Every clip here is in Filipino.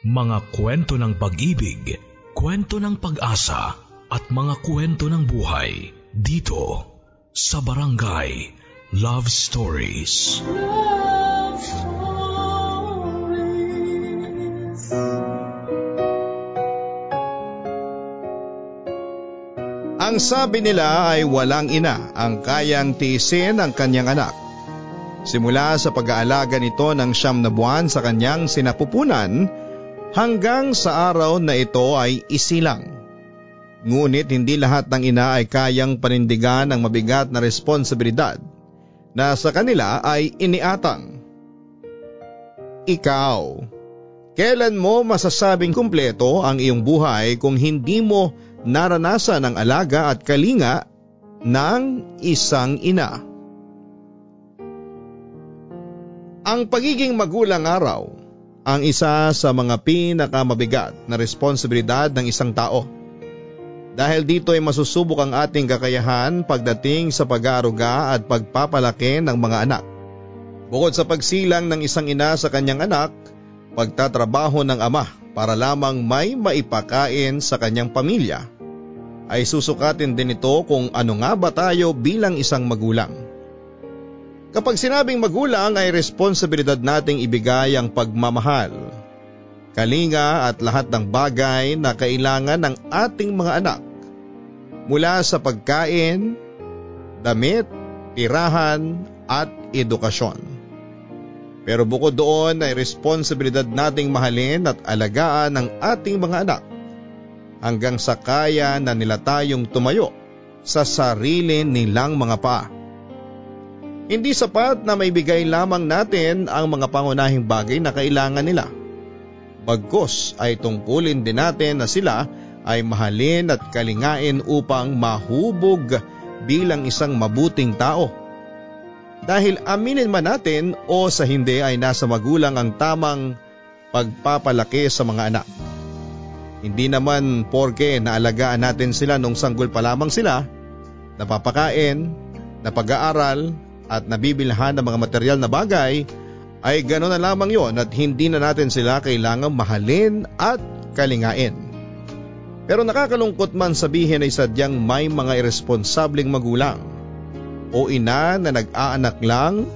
Mga kwento ng pag-ibig, kwento ng pag-asa at mga kwento ng buhay dito sa Barangay Love Stories. Love Stories. Ang sabi nila ay walang ina ang kayang tiisin ang kanyang anak. Simula sa pag-aalaga nito ng siyam na buwan sa kanyang sinapupunan hanggang sa araw na ito ay isilang. Ngunit hindi lahat ng ina ay kayang panindigan ang mabigat na responsibilidad na sa kanila ay iniatang. Ikaw, kailan mo masasabing kumpleto ang iyong buhay kung hindi mo naranasan ang alaga at kalinga ng isang ina. Ang pagiging magulang araw ang isa sa mga pinakamabigat na responsibilidad ng isang tao. Dahil dito ay masusubok ang ating kakayahan pagdating sa pag-aaruga at pagpapalaki ng mga anak. Bukod sa pagsilang ng isang ina sa kanyang anak, pagtatrabaho ng ama para lamang may maipakain sa kanyang pamilya, ay susukatin din ito kung ano nga ba tayo bilang isang magulang. Kapag sinabing magulang ay responsibilidad nating ibigay ang pagmamahal, kalinga at lahat ng bagay na kailangan ng ating mga anak mula sa pagkain, damit, tirahan at edukasyon. Pero bukod doon ay responsibilidad nating mahalin at alagaan ang ating mga anak hanggang sa kaya na nila tayong tumayo sa sarili nilang mga paa. Hindi sapat na maibigay lamang natin ang mga pangunahing bagay na kailangan nila. Bagkos ay tungkulin din natin na sila ay mahalin at kalingain upang mahubog bilang isang mabuting tao dahil aminin man natin o sa hindi ay nasa magulang ang tamang pagpapalaki sa mga anak. Hindi naman porke naalagaan natin sila nung sanggol pa lamang sila, napapakain, napag-aaral at nabibilhan ng mga material na bagay ay gano'n na lamang yon at hindi na natin sila kailangang mahalin at kalingain. Pero nakakalungkot man sabihin ay sadyang may mga irresponsableng magulang o ina na nag-aanak lang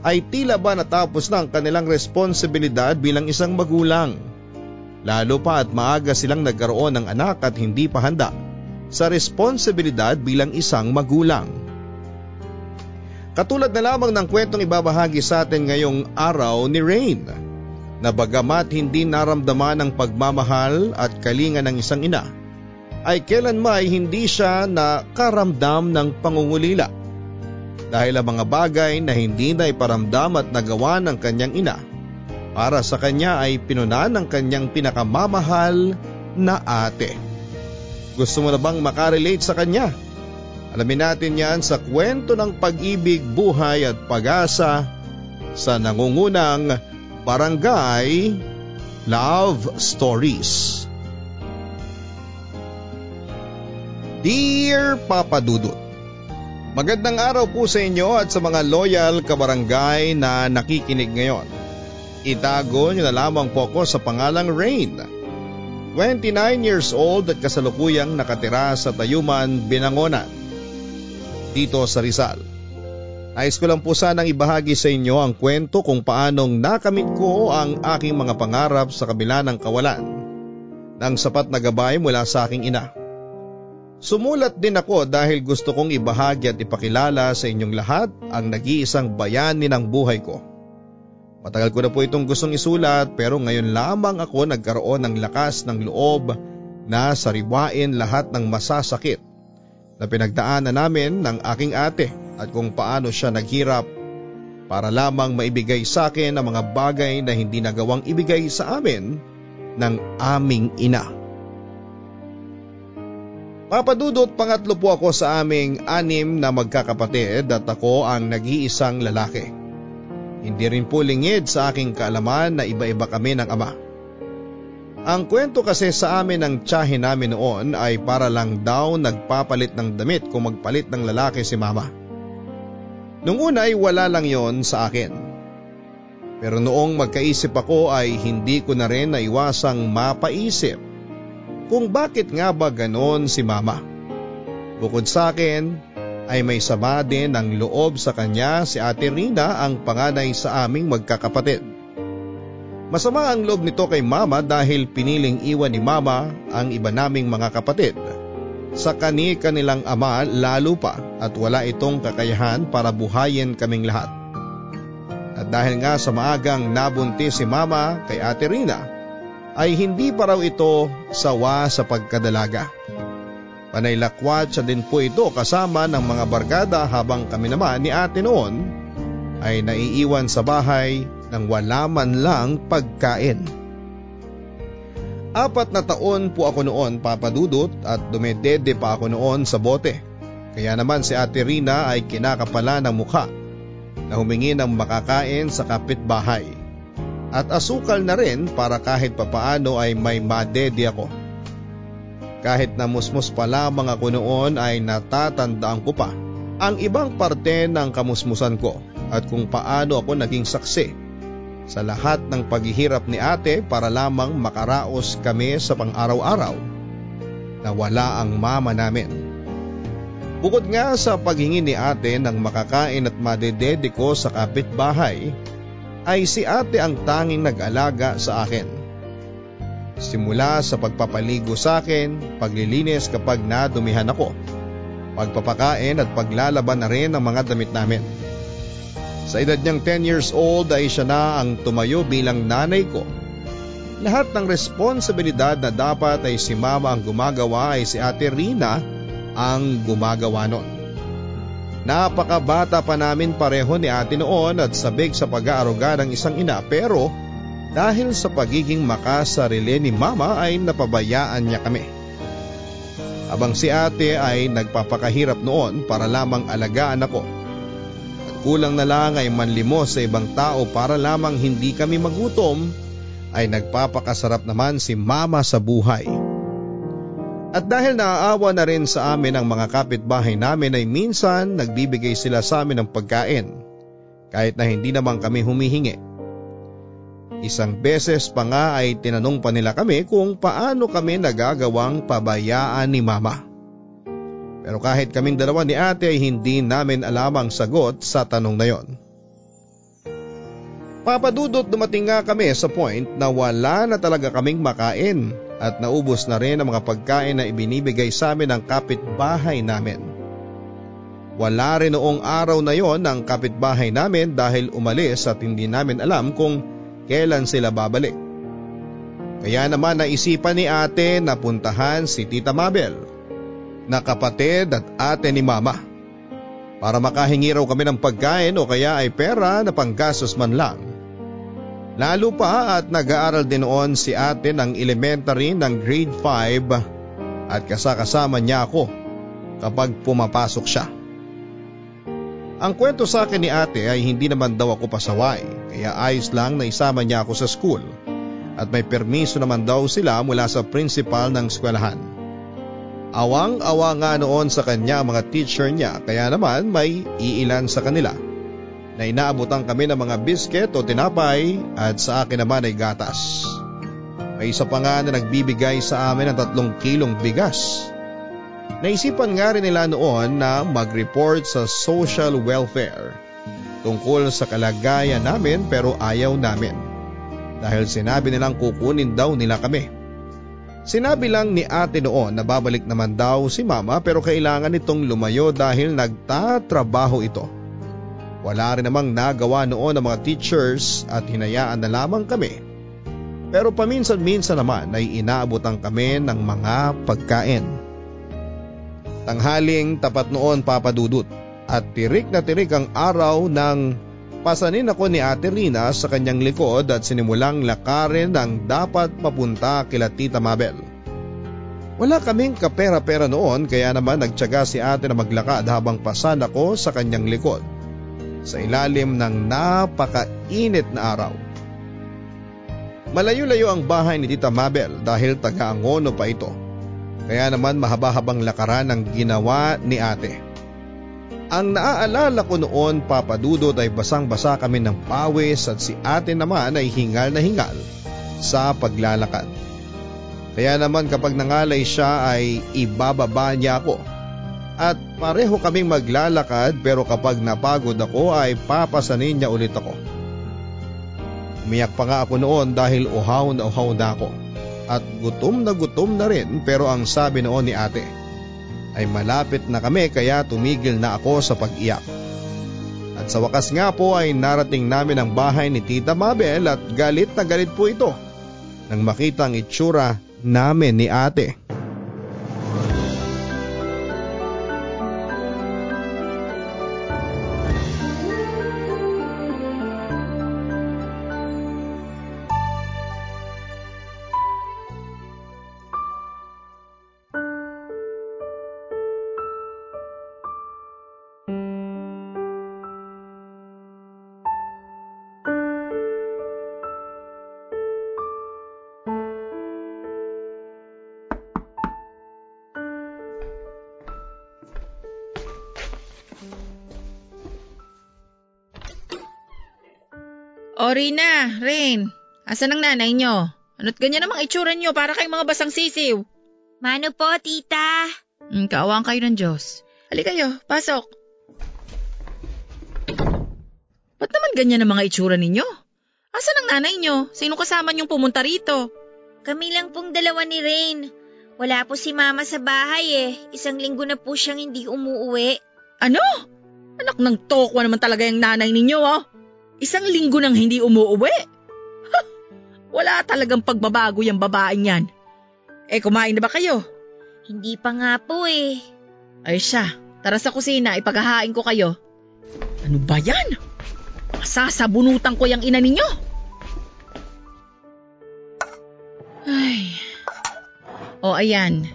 ay tila ba natapos na ang kanilang responsibilidad bilang isang magulang. Lalo pa at maaga silang nagkaroon ng anak at hindi pa handa sa responsibilidad bilang isang magulang. Katulad na lamang ng kwentong ibabahagi sa atin ngayong araw ni Rain na bagamat hindi naramdaman ang pagmamahal at kalinga ng isang ina ay kailanman hindi siya nakaramdam ng pangungulila dahil ang mga bagay na hindi na iparamdam at nagawa ng kanyang ina para sa kanya ay pinunan ng kanyang pinakamamahal na ate. Gusto mo na bang makarelate sa kanya? Alamin natin yan sa kwento ng pag-ibig, buhay at pag-asa sa nangungunang Barangay Love Stories. Dear Papa Dudut, Magandang araw po sa inyo at sa mga loyal kabarangay na nakikinig ngayon. Itago niyo na lamang po ako sa pangalang Rain. 29 years old at kasalukuyang nakatira sa Tayuman, Binangonan. Dito sa Rizal. Nais ko lang po sanang ibahagi sa inyo ang kwento kung paanong nakamit ko ang aking mga pangarap sa kabila ng kawalan ng sapat na gabay mula sa aking ina. Sumulat din ako dahil gusto kong ibahagi at ipakilala sa inyong lahat ang nag-iisang bayani ng buhay ko. Matagal ko na po itong gustong isulat pero ngayon lamang ako nagkaroon ng lakas ng loob na sariwain lahat ng masasakit na pinagdaanan namin ng aking ate at kung paano siya naghirap para lamang maibigay sa akin ang mga bagay na hindi nagawang ibigay sa amin ng aming ina. Papadudot pangatlo po ako sa aming anim na magkakapatid at ako ang nag-iisang lalaki. Hindi rin po lingid sa aking kaalaman na iba-iba kami ng ama. Ang kwento kasi sa amin ng tiyahe namin noon ay para lang daw nagpapalit ng damit kung magpalit ng lalaki si mama. Nung una ay wala lang yon sa akin. Pero noong magkaisip ako ay hindi ko na rin naiwasang mapaisip kung bakit nga ba ganon si mama. Bukod sa akin ay may sama din ng loob sa kanya si Ate Rina ang panganay sa aming magkakapatid. Masama ang loob nito kay mama dahil piniling iwan ni mama ang iba naming mga kapatid. Sa kani-kanilang ama lalo pa at wala itong kakayahan para buhayin kaming lahat. At dahil nga sa maagang nabuntis si mama kay Ate Rina, ay hindi pa raw ito sawa sa pagkadalaga. Panaylakwat siya din po ito kasama ng mga barkada habang kami naman ni ate noon ay naiiwan sa bahay nang wala man lang pagkain. Apat na taon po ako noon papadudot at dumedede pa ako noon sa bote. Kaya naman si Ate Rina ay kinakapala ng mukha na humingi ng makakain sa kapitbahay. At asukal na rin para kahit papaano ay may madedi ako. Kahit na musmus pa lamang ako noon ay natatandaan ko pa ang ibang parte ng kamusmusan ko at kung paano ako naging saksi sa lahat ng paghihirap ni ate para lamang makaraos kami sa pang-araw-araw na wala ang mama namin. Bukod nga sa paghingi ni ate ng makakain at madedede ko sa kapitbahay, ay si ate ang tanging nag-alaga sa akin. Simula sa pagpapaligo sa akin, paglilinis kapag nadumihan ako, pagpapakain at paglalaban na rin ng mga damit namin. Sa edad niyang 10 years old ay siya na ang tumayo bilang nanay ko. Lahat ng responsibilidad na dapat ay si mama ang gumagawa ay si ate Rina ang gumagawa nun. Napakabata pa namin pareho ni ate noon at sabig sa pag-aaruga ng isang ina pero dahil sa pagiging makasarili ni mama ay napabayaan niya kami. Habang si ate ay nagpapakahirap noon para lamang alagaan ako. Kulang na lang ay manlimos sa ibang tao para lamang hindi kami magutom ay nagpapakasarap naman si mama sa buhay. At dahil naaawa na rin sa amin ang mga kapitbahay namin ay minsan nagbibigay sila sa amin ng pagkain kahit na hindi naman kami humihingi. Isang beses pa nga ay tinanong pa nila kami kung paano kami nagagawang pabayaan ni mama. Pero kahit kaming dalawa ni ate ay hindi namin alam ang sagot sa tanong na yon. Papadudot dumating nga kami sa point na wala na talaga kaming makain at naubos na rin ang mga pagkain na ibinibigay sa amin ng kapitbahay namin. Wala rin noong araw na yon ang kapitbahay namin dahil umalis at hindi namin alam kung kailan sila babalik. Kaya naman naisipan ni ate na puntahan si Tita Mabel na kapatid at ate ni mama para makahingi raw kami ng pagkain o kaya ay pera na panggastos man lang Lalo pa at nag-aaral din noon si ate ng elementary ng grade 5 at kasakasama niya ako kapag pumapasok siya. Ang kwento sa akin ni ate ay hindi naman daw ako pasaway kaya ayos lang na isama niya ako sa school at may permiso naman daw sila mula sa principal ng eskwelahan. Awang-awa nga noon sa kanya mga teacher niya kaya naman may iilan sa kanila na inaabutan kami ng mga bisket o tinapay at sa akin naman ay gatas. May isa pa nga na nagbibigay sa amin ng tatlong kilong bigas. Naisipan nga rin nila noon na mag-report sa social welfare tungkol sa kalagayan namin pero ayaw namin dahil sinabi nilang kukunin daw nila kami. Sinabi lang ni ate noon na babalik naman daw si mama pero kailangan itong lumayo dahil nagtatrabaho ito. Wala rin namang nagawa noon ng mga teachers at hinayaan na lamang kami. Pero paminsan-minsan naman ay inaabutan kami ng mga pagkain. Tanghaling tapat noon papadudot at tirik na tirik ang araw ng pasanin ako ni Ate Rina sa kanyang likod at sinimulang lakarin ang dapat papunta kila Tita Mabel. Wala kaming kapera-pera noon kaya naman nagtyaga si ate na maglakad habang pasan ako sa kanyang likod sa ilalim ng napakainit na araw. Malayo-layo ang bahay ni Tita Mabel dahil taga-angono pa ito. Kaya naman mahaba-habang lakaran ang ginawa ni ate. Ang naaalala ko noon papadudot ay basang-basa kami ng pawis at si ate naman ay hingal na hingal sa paglalakad. Kaya naman kapag nangalay siya ay ibababa niya ako. At pareho kaming maglalakad pero kapag napagod ako ay papasanin niya ulit ako. Umiyak pa nga ako noon dahil uhaw na uhaw na ako. At gutom na gutom na rin pero ang sabi noon ni ate ay malapit na kami kaya tumigil na ako sa pag-iyak. At sa wakas nga po ay narating namin ang bahay ni Tita Mabel at galit na galit po ito nang makita ang itsura namin ni ate. O Rina, Rain, asan ang nanay nyo? Ano't ganyan namang itsura nyo para kayong mga basang sisiw? Mano po, tita? Hmm, kaawang kayo ng Diyos. Halika kayo, pasok. Ba't naman ganyan ang mga itsura ninyo? Asan ang nanay nyo? Sino kasama nyong pumunta rito? Kami lang pong dalawa ni Rain. Wala po si mama sa bahay eh. Isang linggo na po siyang hindi umuuwi. Ano? Anak ng tokwa naman talaga yung nanay ninyo, oh. Isang linggo nang hindi umuuwi. Ha, wala talagang pagbabago yung babaeng yan. Eh, kumain na ba kayo? Hindi pa nga po eh. Ay siya, tara sa kusina, ipaghahain ko kayo. Ano ba yan? Masasabunutan ko yung ina ninyo. Ay. O ayan,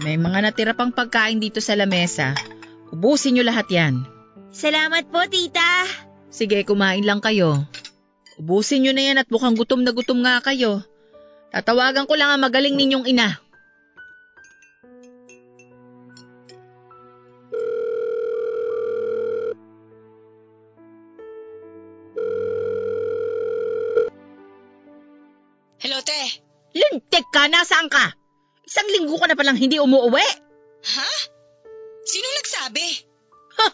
may mga natira pang pagkain dito sa lamesa. Ubusin nyo lahat yan. Salamat po, tita. Sige, kumain lang kayo. Ubusin nyo na yan at mukhang gutom na gutom nga kayo. Tatawagan ko lang ang magaling ninyong ina. Hello, te. Lintik ka! Nasaan ka? Isang linggo ka na palang hindi umuwi. Ha? Sino nagsabi? Ha!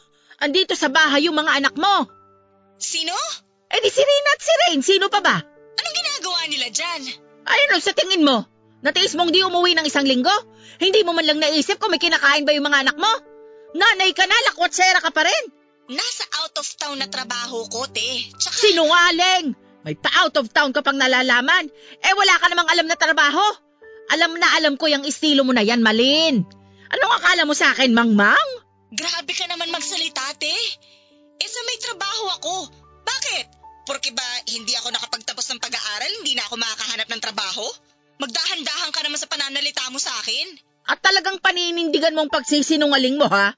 Andito sa bahay yung mga anak mo. Sino? Eh di si Rina at si Rain, sino pa ba? Anong ginagawa nila dyan? Ay ano sa tingin mo? Natiis mong di umuwi ng isang linggo? Hindi mo man lang naisip kung may kinakain ba yung mga anak mo? Nanay ka na, lakwatsera ka pa rin. Nasa out of town na trabaho ko, te. Tsaka... Sinungaling! May pa-out of town ka pang nalalaman. Eh wala ka namang alam na trabaho. Alam na alam ko yung estilo mo na yan, Malin. Anong akala mo sa akin, Mangmang? Grabe ka naman magsalita, te. Eh sa may trabaho ako. Bakit? Porque ba hindi ako nakapagtapos ng pag-aaral, hindi na ako makakahanap ng trabaho? Magdahan-dahan ka naman sa pananalita mo sa akin. At talagang paninindigan mong pagsisinungaling mo, ha?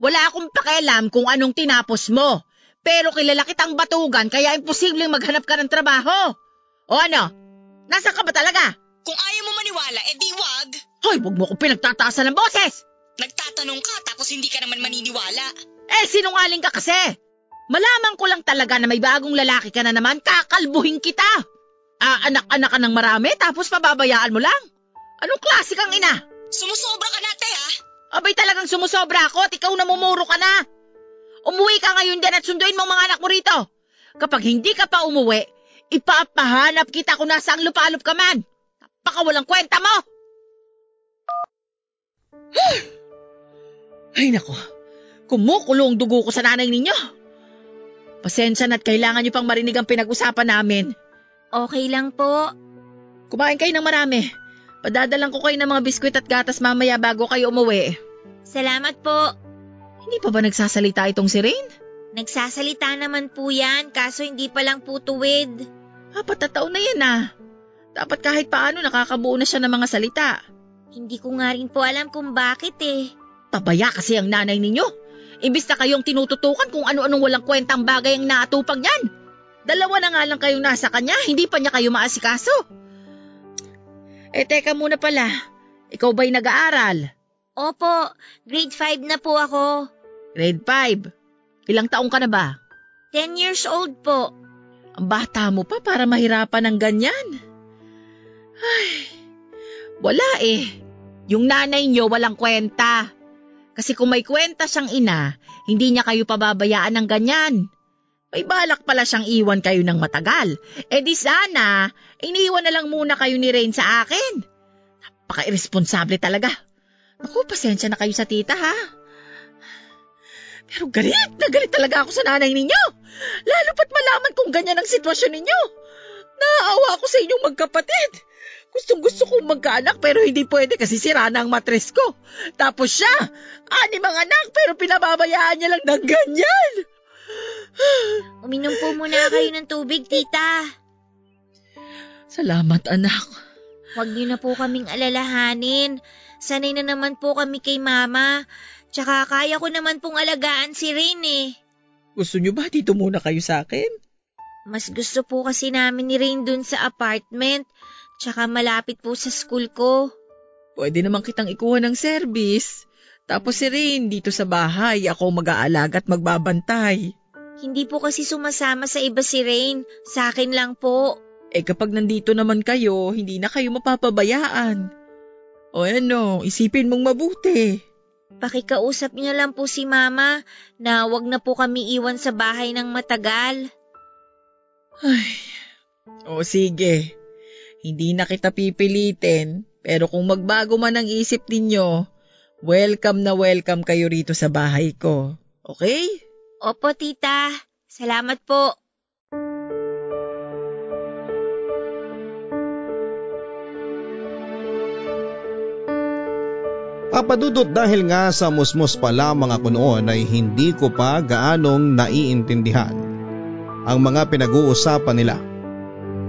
Wala akong pakialam kung anong tinapos mo. Pero kilala kitang batugan kaya imposibleng maghanap ka ng trabaho. O ano? Nasa ka ba talaga? Kung ayaw mo maniwala, eh di wag. Hoy, wag mo ko pinagtataasan ng boses! Nagtatanong ka tapos hindi ka naman maniniwala. Eh, sinungaling ka kasi! Malaman ko lang talaga na may bagong lalaki ka na naman, kakalbuhin kita! Ah, anak-anak ka ng marami tapos pababayaan mo lang? Anong klase kang ina? Sumusobra ka na, te, ha? Abay talagang sumusobra ako at ikaw namumuro ka na! Umuwi ka ngayon din at sunduin mo ang mga anak mo rito! Kapag hindi ka pa umuwi, ipapahanap kita kung nasaan lupalop ka man! Napakawalang kwenta mo! Ay nako, kumukulo ang dugo ko sa nanay ninyo. Pasensya na't kailangan niyo pang marinig ang pinag-usapan namin. Okay lang po. Kumain kayo ng marami. Padadalang ko kayo ng mga biskwit at gatas mamaya bago kayo umuwi. Salamat po. Hindi pa ba nagsasalita itong si Rain? Nagsasalita naman po yan, kaso hindi pa lang po tuwid. Apat na taon na yan ah. Dapat kahit paano nakakabuo na siya ng mga salita. Hindi ko nga rin po alam kung bakit eh. Pabaya kasi ang nanay ninyo. Imbis na kayong tinututukan kung ano-anong walang kwentang bagay ang naatupag niyan. Dalawa na nga lang kayong nasa kanya, hindi pa niya kayo maasikaso. Eh teka muna pala, ikaw ba'y nag-aaral? Opo, grade 5 na po ako. Grade 5. Ilang taong ka na ba? 10 years old po. Ang bata mo pa para mahirapan ng ganyan. Ay, wala eh. Yung nanay niyo walang kwenta. Kasi kung may kwenta siyang ina, hindi niya kayo pababayaan ng ganyan. May balak pala siyang iwan kayo ng matagal. Eh di sana, iniwan na lang muna kayo ni Rain sa akin. Napaka-irresponsable talaga. Naku, pasensya na kayo sa tita ha. Pero galit na galit talaga ako sa nanay ninyo. Lalo pat malaman kung ganyan ang sitwasyon ninyo. Naaawa ako sa inyong magkapatid. Gustong gusto kong magkaanak pero hindi pwede kasi sira na ang matres ko. Tapos siya, ani mga anak pero pinababayaan niya lang ng ganyan. Uminom po muna kayo ng tubig, tita. Salamat anak. Huwag niyo na po kaming alalahanin. Sanay na naman po kami kay mama. Tsaka kaya ko naman pong alagaan si Rain eh. Gusto niyo ba dito muna kayo sa akin? Mas gusto po kasi namin ni Rain dun sa apartment. Tsaka malapit po sa school ko. Pwede naman kitang ikuha ng service. Tapos si Rain dito sa bahay, ako mag-aalaga at magbabantay. Hindi po kasi sumasama sa iba si Rain. Sa akin lang po. Eh kapag nandito naman kayo, hindi na kayo mapapabayaan. O ano, isipin mong mabuti. Pakikausap niyo lang po si Mama na wag na po kami iwan sa bahay ng matagal. Ay, o sige. Hindi na kita pipilitin, pero kung magbago man ang isip ninyo, welcome na welcome kayo rito sa bahay ko. Okay? Opo, tita. Salamat po. Papadudot dahil nga sa musmos pa lamang ako noon ay hindi ko pa gaanong naiintindihan ang mga pinag-uusapan nila.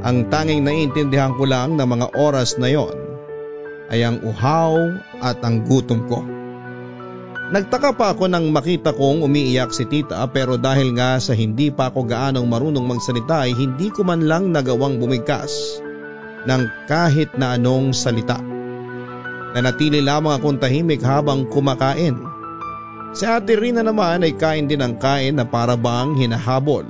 Ang tanging naiintindihan ko lang na mga oras na yon ay ang uhaw at ang gutom ko. Nagtaka pa ako nang makita kong umiiyak si tita pero dahil nga sa hindi pa ako gaanong marunong magsalita ay hindi ko man lang nagawang bumigkas ng kahit na anong salita. Nanatili lamang akong tahimik habang kumakain. Si ate Rina naman ay kain din ng kain na para bang hinahabol.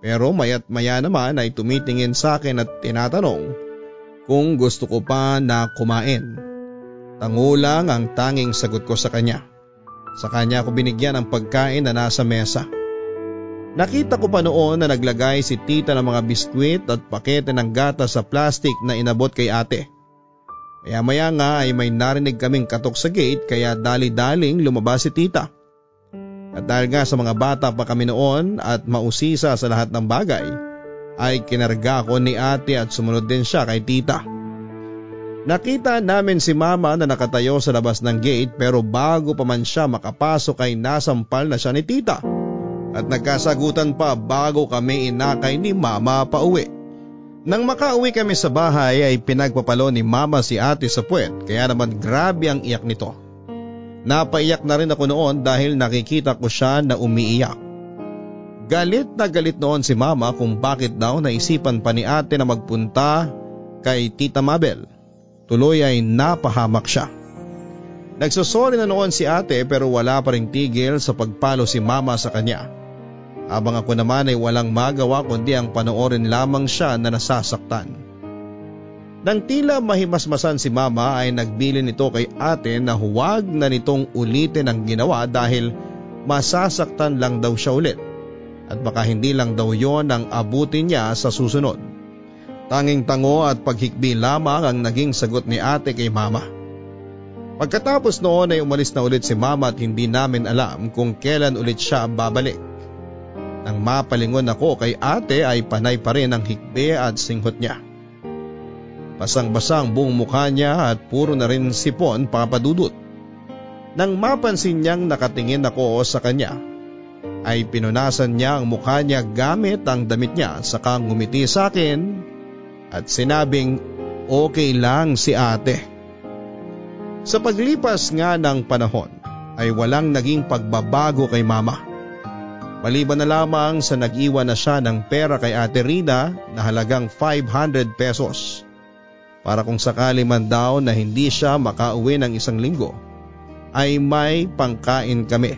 Pero mayat maya naman ay tumitingin sa akin at tinatanong kung gusto ko pa na kumain. Tangulang ang tanging sagot ko sa kanya. Sa kanya ako binigyan ng pagkain na nasa mesa. Nakita ko pa noon na naglagay si tita ng mga biskwit at pakete ng gata sa plastic na inabot kay ate. Maya maya nga ay may narinig kaming katok sa gate kaya dali-daling lumabas si tita. At dahil nga sa mga bata pa kami noon at mausisa sa lahat ng bagay, ay kinarga ko ni ate at sumunod din siya kay tita. Nakita namin si mama na nakatayo sa labas ng gate pero bago pa man siya makapasok ay nasampal na siya ni tita. At nagkasagutan pa bago kami inakay ni mama pa uwi. Nang makauwi kami sa bahay ay pinagpapalo ni mama si ate sa puwet kaya naman grabe ang iyak nito. Napaiyak na rin ako noon dahil nakikita ko siya na umiiyak. Galit na galit noon si mama kung bakit daw naisipan pa ni ate na magpunta kay tita Mabel. Tuloy ay napahamak siya. Nagsosorry na noon si ate pero wala pa rin tigil sa pagpalo si mama sa kanya. Habang ako naman ay walang magawa kundi ang panoorin lamang siya na nasasaktan. Nang tila mahimasmasan si mama ay nagbili nito kay ate na huwag na nitong ulitin ang ginawa dahil masasaktan lang daw siya ulit. At baka hindi lang daw yon ang abutin niya sa susunod. Tanging tango at paghikbi lamang ang naging sagot ni ate kay mama. Pagkatapos noon ay umalis na ulit si mama at hindi namin alam kung kailan ulit siya babalik. Nang mapalingon ako kay ate ay panay pa rin ang hikbi at singhot niya. Basang-basang buong mukha niya at puro na rin sipon papadudot. Nang mapansin niyang nakatingin ako sa kanya, ay pinunasan niya ang mukha niya gamit ang damit niya saka ngumiti sa akin at sinabing okay lang si ate. Sa paglipas nga ng panahon ay walang naging pagbabago kay mama. Maliban na lamang sa nag-iwan na siya ng pera kay Ate Rina na halagang 500 pesos. Para kung sakali man daw na hindi siya makauwi ng isang linggo, ay may pangkain kami.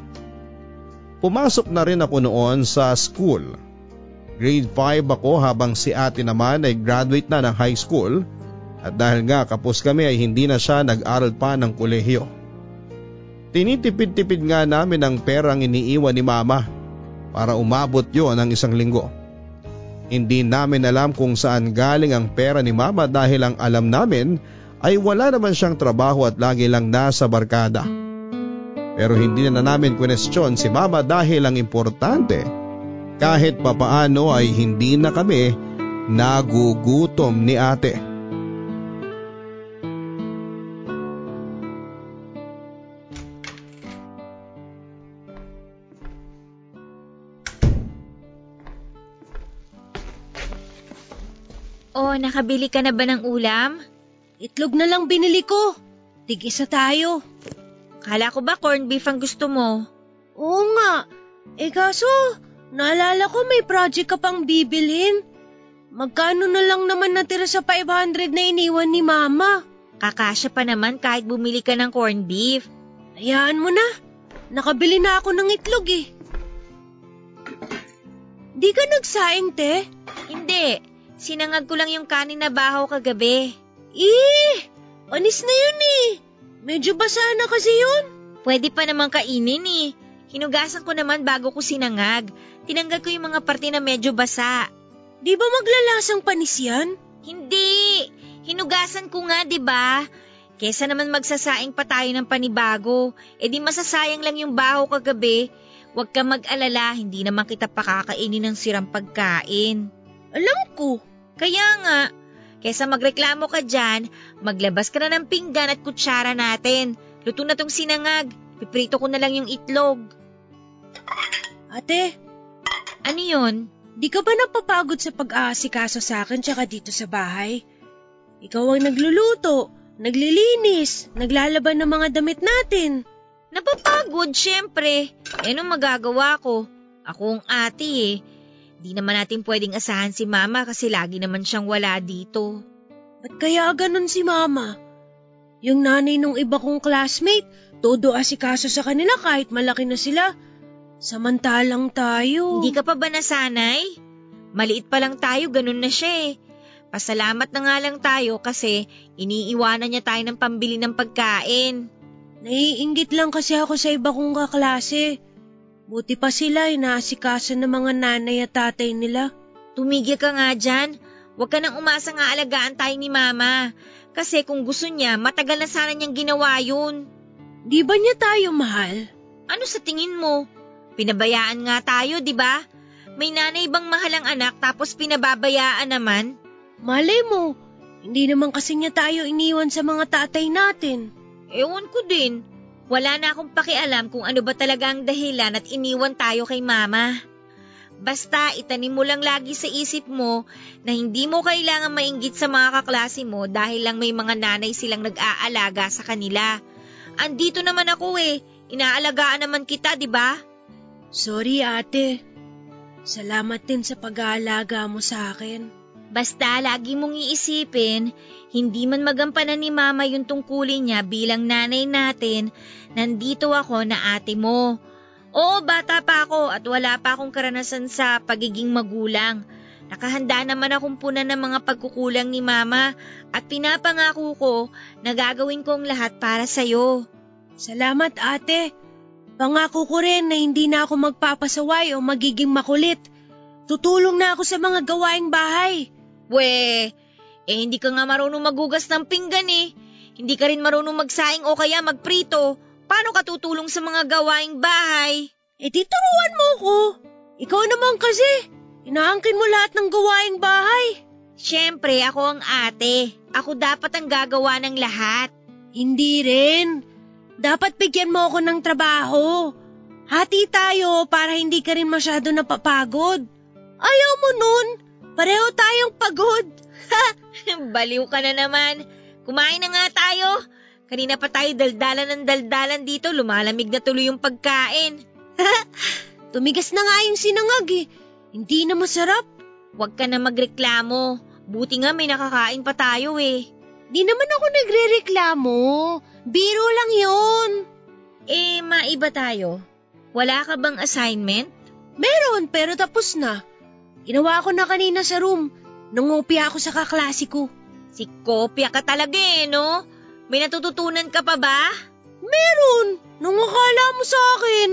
Pumasok na rin ako noon sa school. Grade 5 ako habang si ate naman ay graduate na ng high school at dahil nga kapos kami ay hindi na siya nag-aral pa ng kolehiyo. Tinitipid-tipid nga namin ang perang iniiwan ni mama para umabot yon ng isang linggo. Hindi namin alam kung saan galing ang pera ni mama dahil ang alam namin ay wala naman siyang trabaho at lagi lang nasa barkada. Pero hindi na namin kwenestyon si mama dahil ang importante kahit papaano ay hindi na kami nagugutom ni ate. Oh, nakabili ka na ba ng ulam? Itlog na lang binili ko. Tig-isa tayo. Kala ko ba corned beef ang gusto mo? Oo nga. Eh kaso, naalala ko may project ka pang bibilhin. Magkano na lang naman natira sa 500 na iniwan ni Mama? Kakasya pa naman kahit bumili ka ng corned beef. Hayaan mo na. Nakabili na ako ng itlog eh. Di ka nagsaing, te? Hindi. Sinangag ko lang yung kanin na bahaw kagabi. Eh, anis na yun eh. Medyo basa na kasi yun. Pwede pa naman kainin eh. Hinugasan ko naman bago ko sinangag. Tinanggal ko yung mga parte na medyo basa. Di ba maglalasang panis yan? Hindi! Hinugasan ko nga, di ba? Kesa naman magsasaing pa tayo ng panibago, e di masasayang lang yung baho kagabi. Huwag ka mag-alala, hindi naman kita pakakainin ng sirang pagkain. Alam ko. Kaya nga, kesa magreklamo ka dyan, maglabas ka na ng pinggan at kutsara natin. Luto na tong sinangag, piprito ko na lang yung itlog. Ate, Ano yun? di ka ba napapagod sa pag-aasikaso sa akin tsaka dito sa bahay? Ikaw ang nagluluto, naglilinis, naglalaban ng mga damit natin. Napapagod, syempre. Eh, anong magagawa ko? Ako ang ate eh. Di naman natin pwedeng asahan si mama kasi lagi naman siyang wala dito. Ba't kaya ganun si Mama? Yung nanay nung iba kong classmate, todo asikaso sa kanila kahit malaki na sila. Samantalang tayo. Hindi ka pa ba nasanay? Maliit pa lang tayo, ganun na siya eh. Pasalamat na nga lang tayo kasi iniiwanan niya tayo ng pambili ng pagkain. Naiinggit lang kasi ako sa iba kong kaklase. Buti pa sila inaasikaso ng mga nanay at tatay nila. Tumigil ka nga dyan. Huwag ka nang umasa nga alagaan tayo ni mama. Kasi kung gusto niya, matagal na sana niyang ginawa yun. Di ba niya tayo mahal? Ano sa tingin mo? Pinabayaan nga tayo, di ba? May nanay bang mahal ang anak tapos pinababayaan naman? Malay mo, hindi naman kasi niya tayo iniwan sa mga tatay natin. Ewan ko din. Wala na akong pakialam kung ano ba talaga ang dahilan at iniwan tayo kay mama. Basta itanim mo lang lagi sa isip mo na hindi mo kailangan mainggit sa mga kaklase mo dahil lang may mga nanay silang nag-aalaga sa kanila. Andito naman ako eh. Inaalagaan naman kita, di ba? Sorry ate. Salamat din sa pag-aalaga mo sa akin. Basta lagi mong iisipin, hindi man magampanan ni mama yung tungkulin niya bilang nanay natin, nandito ako na ate mo. Oo, bata pa ako at wala pa akong karanasan sa pagiging magulang. Nakahanda naman akong punan ng mga pagkukulang ni mama at pinapangako ko na gagawin ko ang lahat para sa'yo. Salamat ate. Pangako ko rin na hindi na ako magpapasaway o magiging makulit. Tutulong na ako sa mga gawaing bahay. We, eh hindi ka nga marunong magugas ng pinggan eh. Hindi ka rin marunong magsaing o kaya magprito. Paano ka tutulong sa mga gawaing bahay? E di turuan mo ko. Ikaw naman kasi. Inaangkin mo lahat ng gawaing bahay. Siyempre, ako ang ate. Ako dapat ang gagawa ng lahat. Hindi rin. Dapat bigyan mo ako ng trabaho. Hati tayo para hindi ka rin masyado napapagod. Ayaw mo nun. Pareho tayong pagod. Baliw ka na naman. Kumain na nga tayo. Kanina pa tayo daldalan ng daldalan dito. Lumalamig na tuloy yung pagkain. Tumigas na nga yung sinangag eh. Hindi na masarap. Huwag ka na magreklamo. Buti nga may nakakain pa tayo eh. Di naman ako nagre-reklamo. Biro lang yun. Eh, maiba tayo. Wala ka bang assignment? Meron, pero tapos na. Ginawa ko na kanina sa room. Nangopia ako sa kaklase ko. Si kopya ka talaga eh, no? May natututunan ka pa ba? Meron! Nung akala mo sa akin.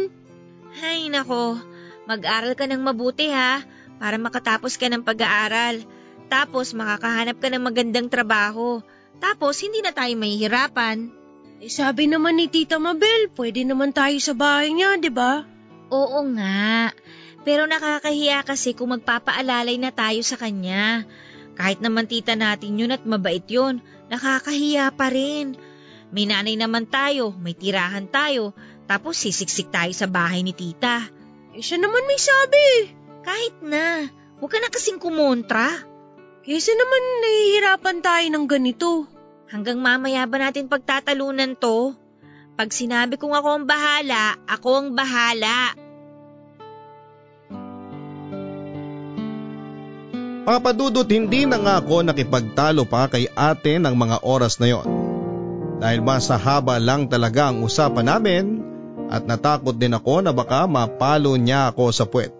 Ay, nako. Mag-aral ka ng mabuti ha, para makatapos ka ng pag-aaral. Tapos makakahanap ka ng magandang trabaho. Tapos hindi na tayo mahihirapan. Eh sabi naman ni Tita Mabel, pwede naman tayo sa bahay niya, di ba? Oo nga. Pero nakakahiya kasi kung magpapaalalay na tayo sa kanya. Kahit naman tita natin yun at mabait yun, nakakahiya pa rin. May nanay naman tayo, may tirahan tayo, tapos sisiksik tayo sa bahay ni tita. Eh siya naman may sabi. Kahit na, huwag ka na kasing kumontra. Kasi naman nahihirapan tayo ng ganito. Hanggang mamaya ba natin pagtatalunan to? Pag sinabi kong ako ang bahala, ako ang bahala. Papadudot hindi na nga ako nakipagtalo pa kay ate ng mga oras na yon. Dahil mas haba lang talaga ang usapan namin at natakot din ako na baka mapalo niya ako sa puwet.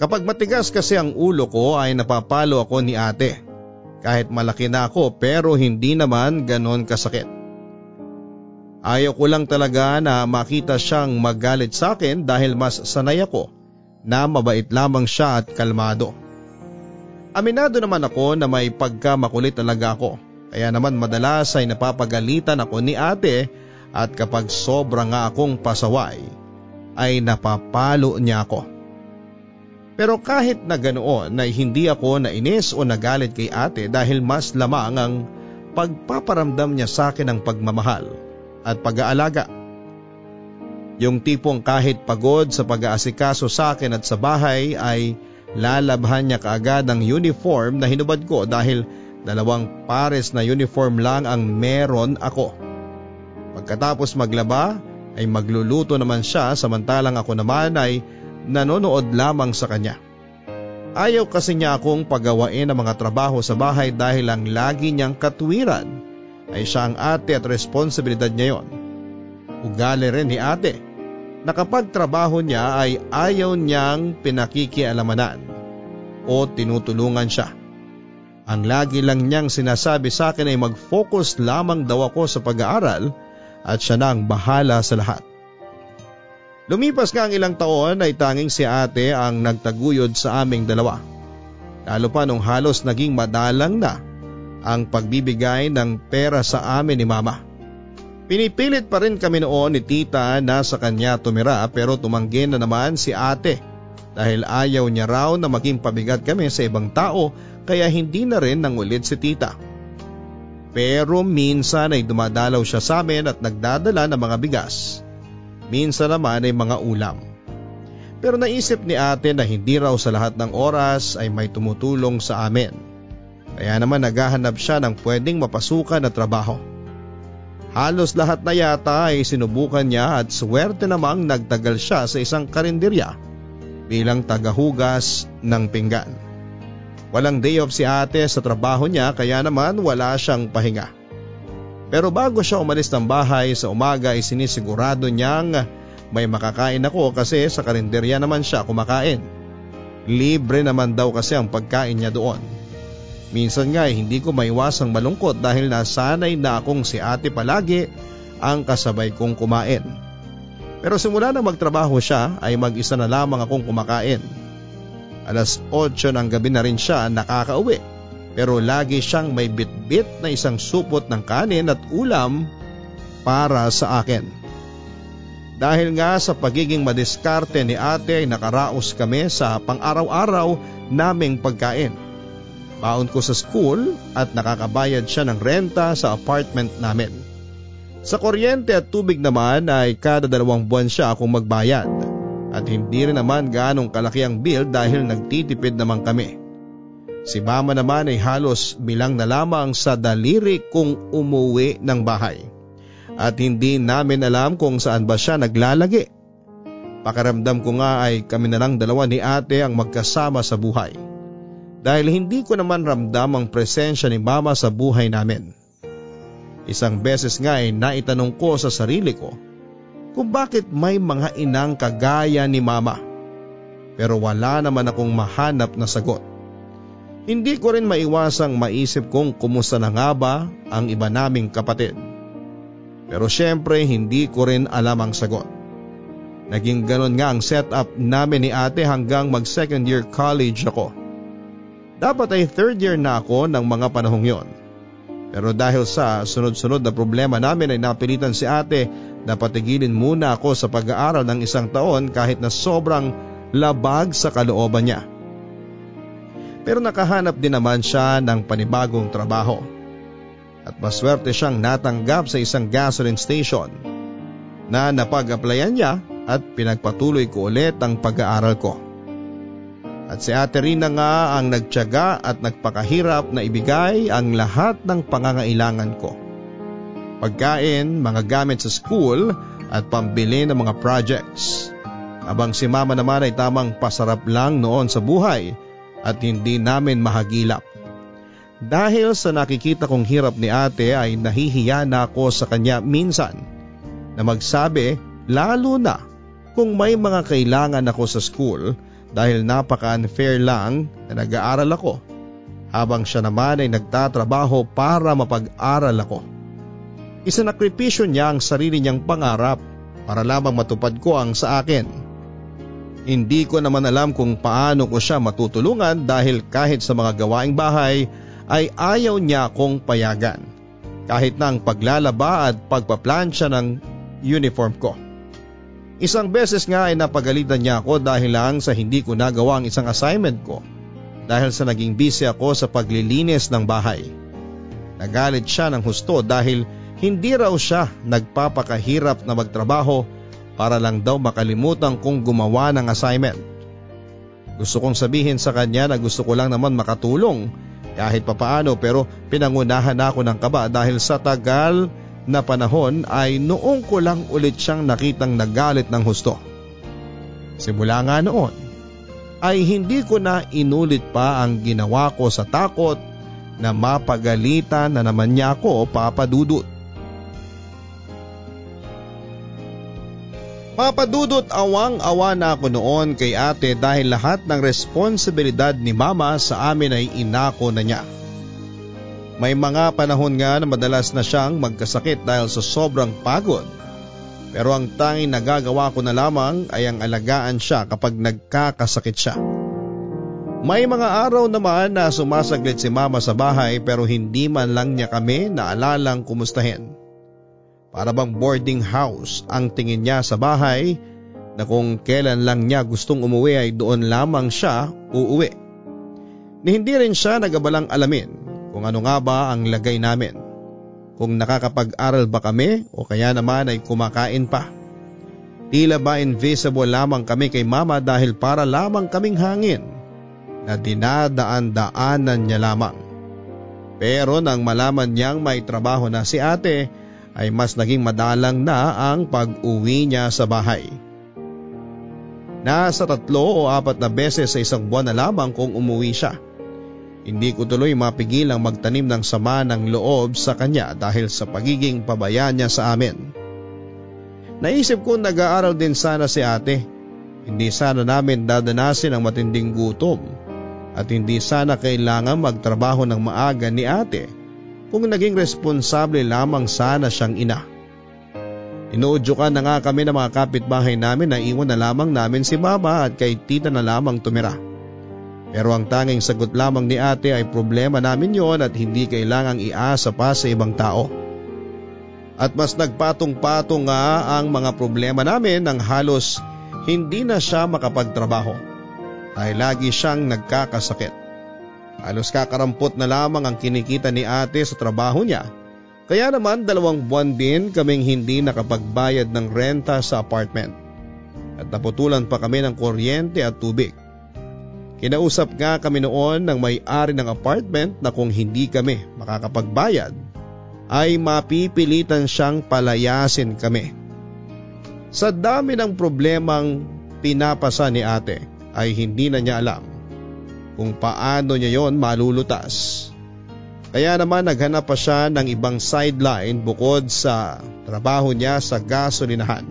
Kapag matigas kasi ang ulo ko ay napapalo ako ni ate. Kahit malaki na ako pero hindi naman ganon kasakit. Ayaw ko lang talaga na makita siyang magalit sa akin dahil mas sanay ako na mabait lamang siya at kalmado. Aminado naman ako na may pagkamakulit talaga ako. Kaya naman madalas ay napapagalitan ako ni ate at kapag sobra nga akong pasaway ay napapalo niya ako. Pero kahit na ganoon ay hindi ako nainis o nagalit kay ate dahil mas lamang ang pagpaparamdam niya sa akin ng pagmamahal at pag-aalaga. Yung tipong kahit pagod sa pag-aasikaso sa akin at sa bahay ay Lalabhan niya kaagad ang uniform na hinubad ko dahil dalawang pares na uniform lang ang meron ako. Pagkatapos maglaba ay magluluto naman siya samantalang ako naman ay nanonood lamang sa kanya. Ayaw kasi niya akong pagawain ang mga trabaho sa bahay dahil ang lagi niyang katwiran ay siya ang ate at responsibilidad niya yon. Ugali rin ni ate na kapag trabaho niya ay ayaw niyang pinakikialamanan o tinutulungan siya. Ang lagi lang niyang sinasabi sa akin ay mag-focus lamang daw ako sa pag-aaral at siya na ang bahala sa lahat. Lumipas nga ang ilang taon ay tanging si ate ang nagtaguyod sa aming dalawa. Lalo pa nung halos naging madalang na ang pagbibigay ng pera sa amin ni mama. Pinipilit pa rin kami noon ni tita na sa kanya tumira pero tumanggi na naman si ate dahil ayaw niya raw na maging pabigat kami sa ibang tao kaya hindi na rin nangulit si tita. Pero minsan ay dumadalaw siya sa amin at nagdadala ng mga bigas. Minsan naman ay mga ulam. Pero naisip ni ate na hindi raw sa lahat ng oras ay may tumutulong sa amin. Kaya naman naghahanap siya ng pwedeng mapasukan na trabaho. Halos lahat na yata ay sinubukan niya at swerte namang nagtagal siya sa isang karinderya bilang tagahugas ng pinggan. Walang day off si ate sa trabaho niya kaya naman wala siyang pahinga. Pero bago siya umalis ng bahay sa umaga ay sinisigurado niyang may makakain ako kasi sa karinderya naman siya kumakain. Libre naman daw kasi ang pagkain niya doon. Minsan nga eh, hindi ko maiwasang malungkot dahil nasanay na akong si ate palagi ang kasabay kong kumain. Pero simula na magtrabaho siya ay mag-isa na lamang akong kumakain. Alas 8 ng gabi na rin siya nakakauwi pero lagi siyang may bitbit na isang supot ng kanin at ulam para sa akin. Dahil nga sa pagiging madiskarte ni ate ay nakaraos kami sa pang-araw-araw naming pagkain. Baon ko sa school at nakakabayad siya ng renta sa apartment namin. Sa kuryente at tubig naman ay kada dalawang buwan siya akong magbayad at hindi rin naman ganong kalaki ang bill dahil nagtitipid naman kami. Si mama naman ay halos bilang na lamang sa daliri kung umuwi ng bahay at hindi namin alam kung saan ba siya naglalagi. Pakaramdam ko nga ay kami na lang dalawa ni ate ang magkasama sa buhay dahil hindi ko naman ramdam ang presensya ni mama sa buhay namin. Isang beses nga ay naitanong ko sa sarili ko kung bakit may mga inang kagaya ni mama. Pero wala naman akong mahanap na sagot. Hindi ko rin maiwasang maisip kung kumusta na nga ba ang iba naming kapatid. Pero syempre hindi ko rin alam ang sagot. Naging ganon nga ang setup namin ni ate hanggang mag second year college ako. Dapat ay third year na ako ng mga panahong yon. Pero dahil sa sunod-sunod na problema namin ay napilitan si ate na patigilin muna ako sa pag-aaral ng isang taon kahit na sobrang labag sa kalooban niya. Pero nakahanap din naman siya ng panibagong trabaho. At maswerte siyang natanggap sa isang gasoline station na napag-applyan niya at pinagpatuloy ko ulit ang pag-aaral ko. At si Ate Rina nga ang nagtyaga at nagpakahirap na ibigay ang lahat ng pangangailangan ko. Pagkain, mga gamit sa school at pambili ng mga projects. Habang si mama naman ay tamang pasarap lang noon sa buhay at hindi namin mahagilap. Dahil sa nakikita kong hirap ni ate ay nahihiya na ako sa kanya minsan na magsabi lalo na kung may mga kailangan ako sa school dahil napaka-unfair lang na nag-aaral ako habang siya naman ay nagtatrabaho para mapag-aral ako. Isanakripisyo niya ang sarili niyang pangarap para lamang matupad ko ang sa akin. Hindi ko naman alam kung paano ko siya matutulungan dahil kahit sa mga gawaing bahay ay ayaw niya akong payagan. Kahit na ang paglalaba at pagpaplansya ng uniform ko. Isang beses nga ay napagalitan niya ako dahil lang sa hindi ko nagawa ang isang assignment ko dahil sa naging busy ako sa paglilinis ng bahay. Nagalit siya ng husto dahil hindi raw siya nagpapakahirap na magtrabaho para lang daw makalimutan kong gumawa ng assignment. Gusto kong sabihin sa kanya na gusto ko lang naman makatulong kahit papaano pero pinangunahan ako ng kaba dahil sa tagal na panahon ay noong ko lang ulit siyang nakitang nagalit ng husto. Simula nga noon ay hindi ko na inulit pa ang ginawa ko sa takot na mapagalitan na naman niya ako papadudot. Papadudot awang-awa na ako noon kay ate dahil lahat ng responsibilidad ni mama sa amin ay inako na niya. May mga panahon nga na madalas na siyang magkasakit dahil sa sobrang pagod. Pero ang tanging nagagawa ko na lamang ay ang alagaan siya kapag nagkakasakit siya. May mga araw naman na sumasaglit si mama sa bahay pero hindi man lang niya kami naalalang kumustahin. Para bang boarding house ang tingin niya sa bahay na kung kailan lang niya gustong umuwi ay doon lamang siya uuwi. Ni hindi rin siya nagabalang alamin kung ano nga ba ang lagay namin. Kung nakakapag-aral ba kami o kaya naman ay kumakain pa. Tila ba invisible lamang kami kay mama dahil para lamang kaming hangin na dinadaan-daanan niya lamang. Pero nang malaman niyang may trabaho na si ate ay mas naging madalang na ang pag-uwi niya sa bahay. Nasa tatlo o apat na beses sa isang buwan na lamang kung umuwi siya. Hindi ko tuloy mapigil ang magtanim ng sama ng loob sa kanya dahil sa pagiging pabaya niya sa amin. Naisip ko nag-aaral din sana si ate. Hindi sana namin dadanasin ang matinding gutom at hindi sana kailangan magtrabaho ng maaga ni ate kung naging responsable lamang sana siyang ina. Inuudyukan na nga kami ng mga kapitbahay namin na iwan na lamang namin si mama at kay tita na lamang tumira. Pero ang tanging sagot lamang ni ate ay problema namin yon at hindi kailangang iasa pa sa ibang tao. At mas nagpatong-patong nga ang mga problema namin nang halos hindi na siya makapagtrabaho dahil lagi siyang nagkakasakit. Halos kakarampot na lamang ang kinikita ni ate sa trabaho niya. Kaya naman dalawang buwan din kaming hindi nakapagbayad ng renta sa apartment. At naputulan pa kami ng kuryente at tubig. Kinausap nga kami noon ng may-ari ng apartment na kung hindi kami makakapagbayad ay mapipilitan siyang palayasin kami. Sa dami ng problemang pinapasa ni ate ay hindi na niya alam kung paano niya yon malulutas. Kaya naman naghanap pa siya ng ibang sideline bukod sa trabaho niya sa gasolinahan.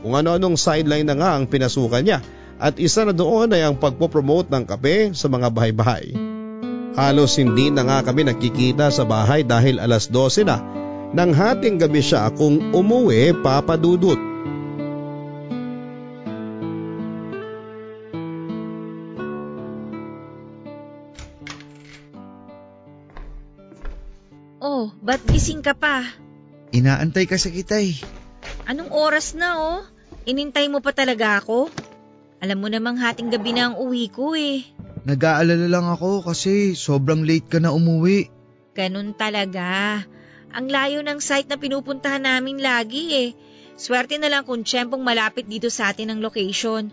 Kung ano-anong sideline na nga ang pinasukan niya at isa na doon ay ang pagpopromote ng kape sa mga bahay-bahay. Halos hindi na nga kami nagkikita sa bahay dahil alas 12 na nang hating gabi siya kung umuwi papadudot. Oh, ba't gising ka pa? Inaantay kasi kita eh. Anong oras na oh? Inintay mo pa talaga ako? Alam mo namang hating gabi na ang uwi ko eh. Nag-aalala lang ako kasi sobrang late ka na umuwi. Ganun talaga. Ang layo ng site na pinupuntahan namin lagi eh. Swerte na lang kung tiyempong malapit dito sa atin ang location.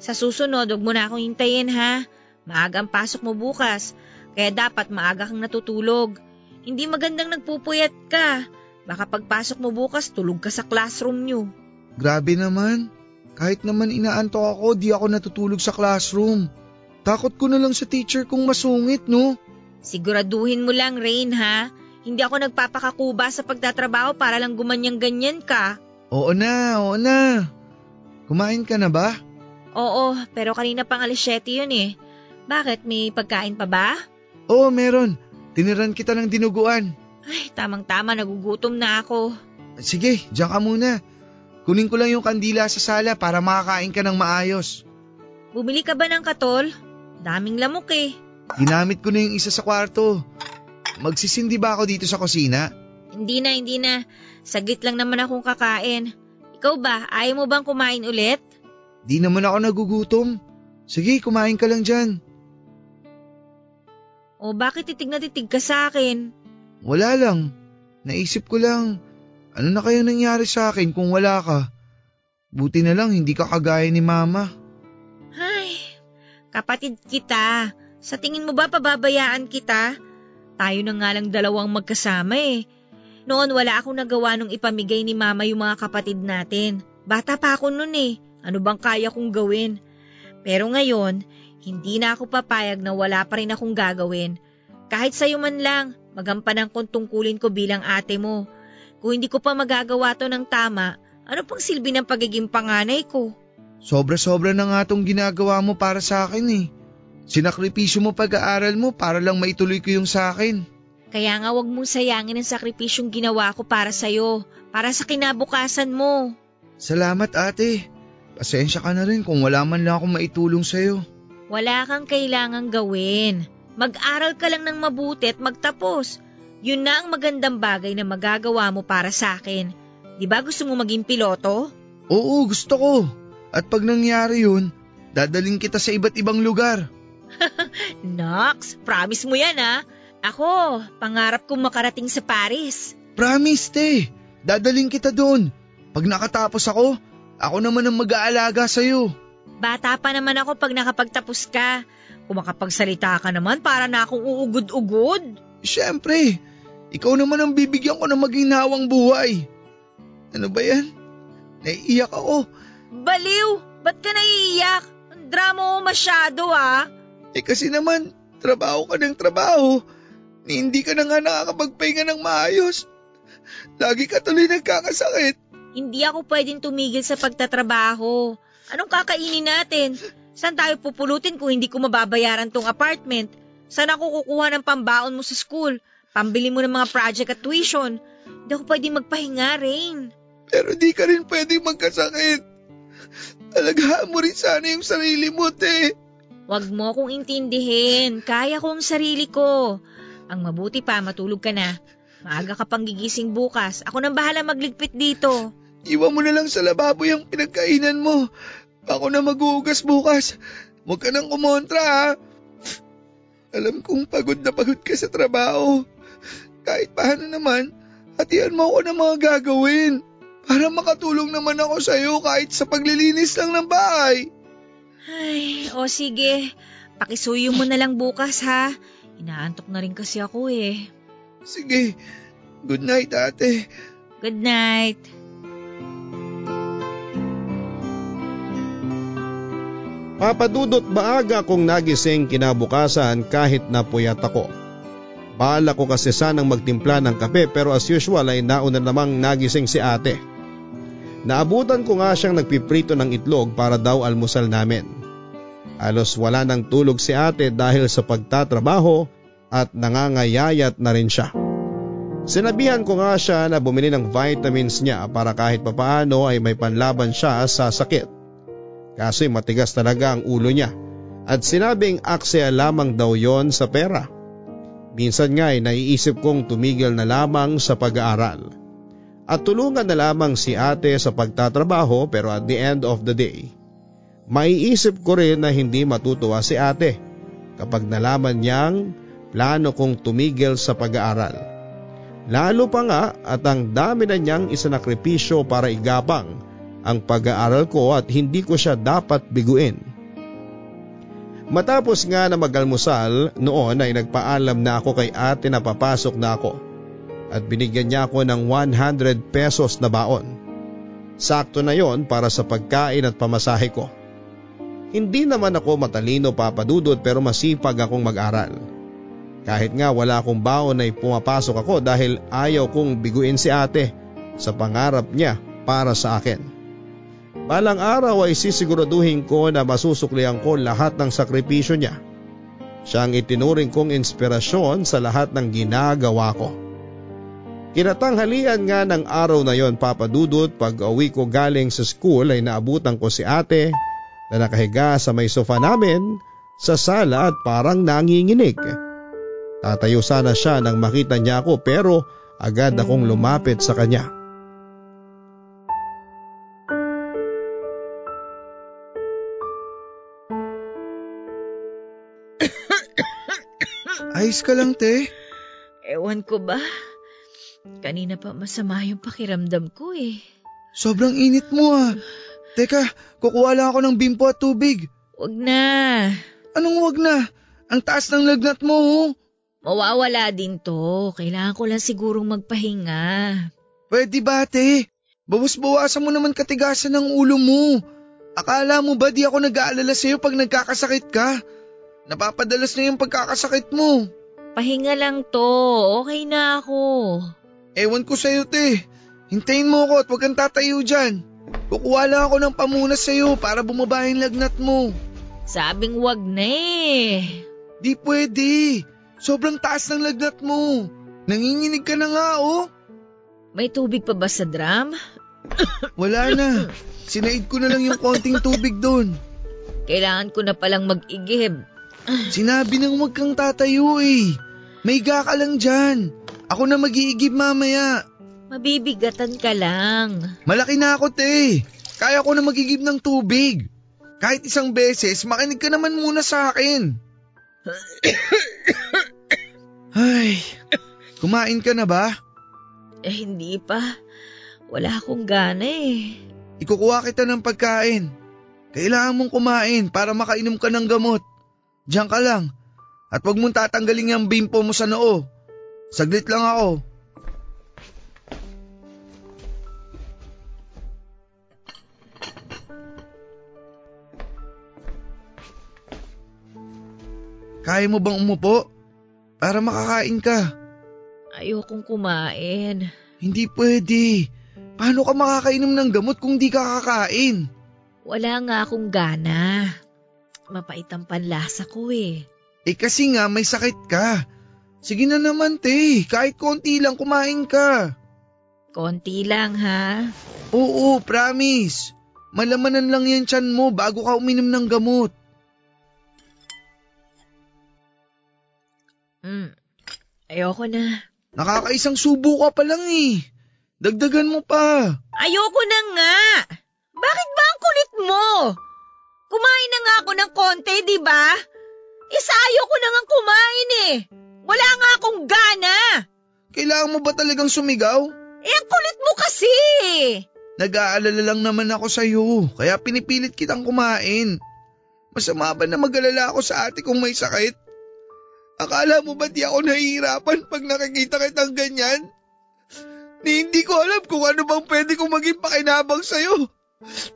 Sa susunod, huwag mo na akong hintayin ha. Maaga ang pasok mo bukas, kaya dapat maaga kang natutulog. Hindi magandang nagpupuyat ka. Baka pagpasok mo bukas, tulog ka sa classroom nyo. Grabe naman. Kahit naman inaantok ako, di ako natutulog sa classroom. Takot ko na lang sa teacher kung masungit, no? Siguraduhin mo lang, Rain, ha? Hindi ako nagpapakakuba sa pagtatrabaho para lang gumanyang-ganyan ka. Oo na, oo na. Kumain ka na ba? Oo, pero kanina pang 7 yun eh. Bakit, may pagkain pa ba? Oo, meron. Tiniran kita ng dinuguan. Ay, tamang-tama, nagugutom na ako. Sige, diyan ka muna. Kunin ko lang yung kandila sa sala para makakain ka ng maayos. Bumili ka ba ng katol? Daming lamok eh. Ginamit ko na yung isa sa kwarto. Magsisindi ba ako dito sa kusina? Hindi na, hindi na. Saglit lang naman akong kakain. Ikaw ba, ayaw mo bang kumain ulit? Di naman ako nagugutom. Sige, kumain ka lang dyan. O bakit titig na titig ka sa akin? Wala lang. Naisip ko lang, ano na kaya nangyari sa akin kung wala ka? Buti na lang hindi ka kagaya ni mama. Ay, kapatid kita. Sa tingin mo ba pababayaan kita? Tayo na nga lang dalawang magkasama eh. Noon wala akong nagawa nung ipamigay ni mama yung mga kapatid natin. Bata pa ako noon eh. Ano bang kaya kong gawin? Pero ngayon, hindi na ako papayag na wala pa rin akong gagawin. Kahit sa'yo man lang, magampanan kong tungkulin ko bilang ate mo. Kung hindi ko pa magagawa to ng tama, ano pang silbi ng pagiging panganay ko? Sobra-sobra na nga tong ginagawa mo para sa akin eh. Sinakripisyo mo pag-aaral mo para lang maituloy ko yung sa akin. Kaya nga wag mong sayangin ang sakripisyong ginawa ko para sa'yo, para sa kinabukasan mo. Salamat ate. Pasensya ka na rin kung wala man lang akong maitulong sa'yo. Wala kang kailangang gawin. Mag-aral ka lang ng mabuti at magtapos. Yun na ang magandang bagay na magagawa mo para sa akin. Di ba gusto mo maging piloto? Oo, gusto ko. At pag nangyari yun, dadaling kita sa iba't ibang lugar. Nox, promise mo yan ha. Ako, pangarap kong makarating sa Paris. Promise, te. Dadaling kita doon. Pag nakatapos ako, ako naman ang mag-aalaga sa'yo. Bata pa naman ako pag nakapagtapos ka. Kung makapagsalita ka naman, para na akong uugod-ugod. Siyempre, ikaw naman ang bibigyan ko ng maginhawang buhay. Ano ba yan? Naiiyak ako. Baliw! Ba't ka naiiyak? Ang drama mo masyado ah. Eh kasi naman, trabaho ka ng trabaho. Ni hindi ka na nga nakakapagpahinga ng maayos. Lagi ka tuloy nagkakasakit. Hindi ako pwedeng tumigil sa pagtatrabaho. Anong kakainin natin? Saan tayo pupulutin kung hindi ko mababayaran tong apartment? Saan ako kukuha ng pambaon mo sa school? Pambili mo ng mga project at tuition? Hindi ako pwedeng magpahinga, Rain. Pero di ka rin pwedeng magkasakit. Alagaan mo rin sana yung sarili mo, te. Huwag mo akong intindihin. Kaya ko ang sarili ko. Ang mabuti pa, matulog ka na. Maaga ka pang gigising bukas. Ako nang bahala magligpit dito. Iwan mo na lang sa lababo yung pinagkainan mo. Ako na maghuhugas bukas. Huwag ka nang kumontra ha. Alam kong pagod na pagod ka sa trabaho. Kahit paano naman, hatian mo ako ng mga gagawin. Para makatulong naman ako sa'yo kahit sa paglilinis lang ng bahay. Ay, o sige. Pakisuyo mo na lang bukas ha. Inaantok na rin kasi ako eh. Sige, good night ate. Good night. Papadudot maaga kong nagising kinabukasan kahit napuyat ako. Bala ko kasi sanang magtimpla ng kape pero as usual ay nauna namang nagising si ate. Naabutan ko nga siyang nagpiprito ng itlog para daw almusal namin. Alos wala nang tulog si ate dahil sa pagtatrabaho at nangangayayat na rin siya. Sinabihan ko nga siya na bumili ng vitamins niya para kahit papaano ay may panlaban siya sa sakit. Kaso'y matigas talaga ang ulo niya at sinabing aksaya lamang daw yon sa pera. Minsan nga ay naiisip kong tumigil na lamang sa pag-aaral. At tulungan na lamang si ate sa pagtatrabaho pero at the end of the day, maiisip ko rin na hindi matutuwa si ate kapag nalaman niyang plano kong tumigil sa pag-aaral. Lalo pa nga at ang dami na niyang isanakripisyo para igapang ang pag-aaral ko at hindi ko siya dapat biguin. Matapos nga na magalmusal, noon ay nagpaalam na ako kay ate na papasok na ako at binigyan niya ako ng 100 pesos na baon. Sakto na yon para sa pagkain at pamasahe ko. Hindi naman ako matalino papadudod pero masipag akong mag-aral. Kahit nga wala akong baon ay pumapasok ako dahil ayaw kong biguin si ate sa pangarap niya para sa akin. Balang araw ay sisiguraduhin ko na masusuklihan ko lahat ng sakripisyo niya. Siya ang itinuring kong inspirasyon sa lahat ng ginagawa ko. Kinatanghalian nga ng araw na yon papadudot pag uwi ko galing sa school ay naabutan ko si ate na nakahiga sa may sofa namin sa sala at parang nanginginig. Tatayo sana siya nang makita niya ako pero agad akong lumapit sa kanya. Ayos ka lang, te. Ewan ko ba? Kanina pa masama yung pakiramdam ko eh. Sobrang init mo ah. Teka, kukuha lang ako ng bimpo at tubig. Wag na. Anong wag na? Ang taas ng lagnat mo oh. Mawawala din to. Kailangan ko lang sigurong magpahinga. Pwede ba, te? Bawas-bawasan mo naman katigasan ng ulo mo. Akala mo ba di ako nag-aalala sa'yo pag nagkakasakit ka? Napapadalas na yung pagkakasakit mo. Pahinga lang to. Okay na ako. Ewan ko sa'yo, te. Hintayin mo ako at huwag kang tatayo dyan. Kukuha lang ako ng pamunas sa'yo para bumaba yung lagnat mo. Sabing wag na eh. Di pwede. Sobrang taas ng lagnat mo. Nanginginig ka na nga, oh. May tubig pa ba sa drum? Wala na. Sinaid ko na lang yung konting tubig doon. Kailangan ko na palang mag-igib. Sinabi nang huwag kang tatayo eh. May ka lang dyan. Ako na mag-iigib mamaya. Mabibigatan ka lang. Malaki na ako, te. Kaya ko na magigib ng tubig. Kahit isang beses, makinig ka naman muna sa akin. Ay, kumain ka na ba? Eh, hindi pa. Wala akong gana eh. Ikukuha kita ng pagkain. Kailangan mong kumain para makainom ka ng gamot. Diyan ka lang. At wag mong tatanggalin yung bimpo mo sa noo. Saglit lang ako. Kaya mo bang umupo? Para makakain ka. Ayokong kumain. Hindi pwede. Paano ka makakainom ng gamot kung di ka kakain? Wala nga akong gana. Mapait ang panlasa ko eh. Eh kasi nga may sakit ka. Sige na naman te, kahit konti lang kumain ka. Konti lang ha? Oo, promise. Malamanan lang yan tiyan mo bago ka uminom ng gamot. Hmm, ayoko na. Nakakaisang subo ka pa lang eh. Dagdagan mo pa. Ayoko na nga. Bakit ba ang kulit mo? Kumain na nga ako ng konti, di ba? Isa ayoko na nga kumain eh. Wala nga akong gana. Kailangan mo ba talagang sumigaw? Eh, ang kulit mo kasi. Nag-aalala lang naman ako sa'yo, kaya pinipilit kitang kumain. Masama ba na mag-alala ako sa ate kung may sakit? Akala mo ba di ako nahihirapan pag nakikita kitang ganyan? Ni hindi ko alam kung ano bang pwede kong maging pakinabang sa'yo.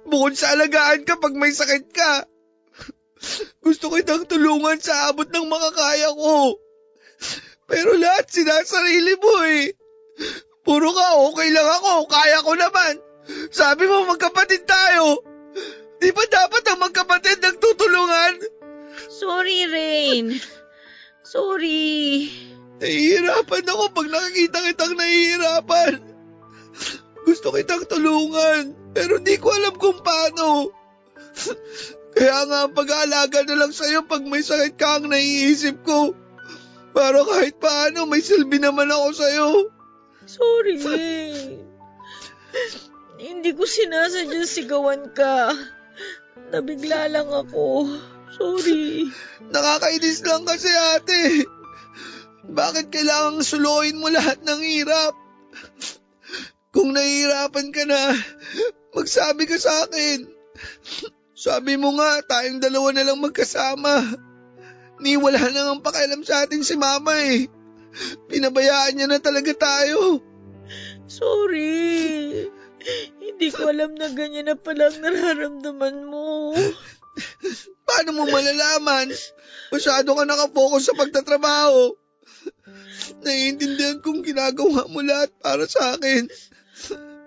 Bukod sa alagaan ka pag may sakit ka. Gusto kitang tulungan sa abot ng makakaya ko. Pero lahat sinasarili mo eh. Puro ka okay lang ako, kaya ko naman. Sabi mo magkapatid tayo. Di ba dapat ang magkapatid nagtutulungan? Sorry, Rain. Sorry. Nahihirapan ako pag nakikita kitang nahihirapan. Gusto kitang tulungan, pero di ko alam kung paano. Kaya nga pag-aalaga na lang sa'yo pag may sakit ka ang naiisip ko. Para kahit paano may silbi naman ako sa'yo. Sorry. Hindi ko sinasadya sigawan ka. Nabigla lang ako. Sorry. Nakakainis lang kasi ate. Bakit kailangang suluin mo lahat ng hirap? Kung nahihirapan ka na, magsabi ka sa akin. Sabi mo nga, tayong dalawa na lang magkasama. Ni wala na ang pakialam sa atin si mama eh. Pinabayaan niya na talaga tayo. Sorry. Hindi ko alam na ganyan na palang nararamdaman mo. Paano mo malalaman? Masyado ka nakafocus sa pagtatrabaho. Naiintindihan kong ginagawa mo lahat para sa akin.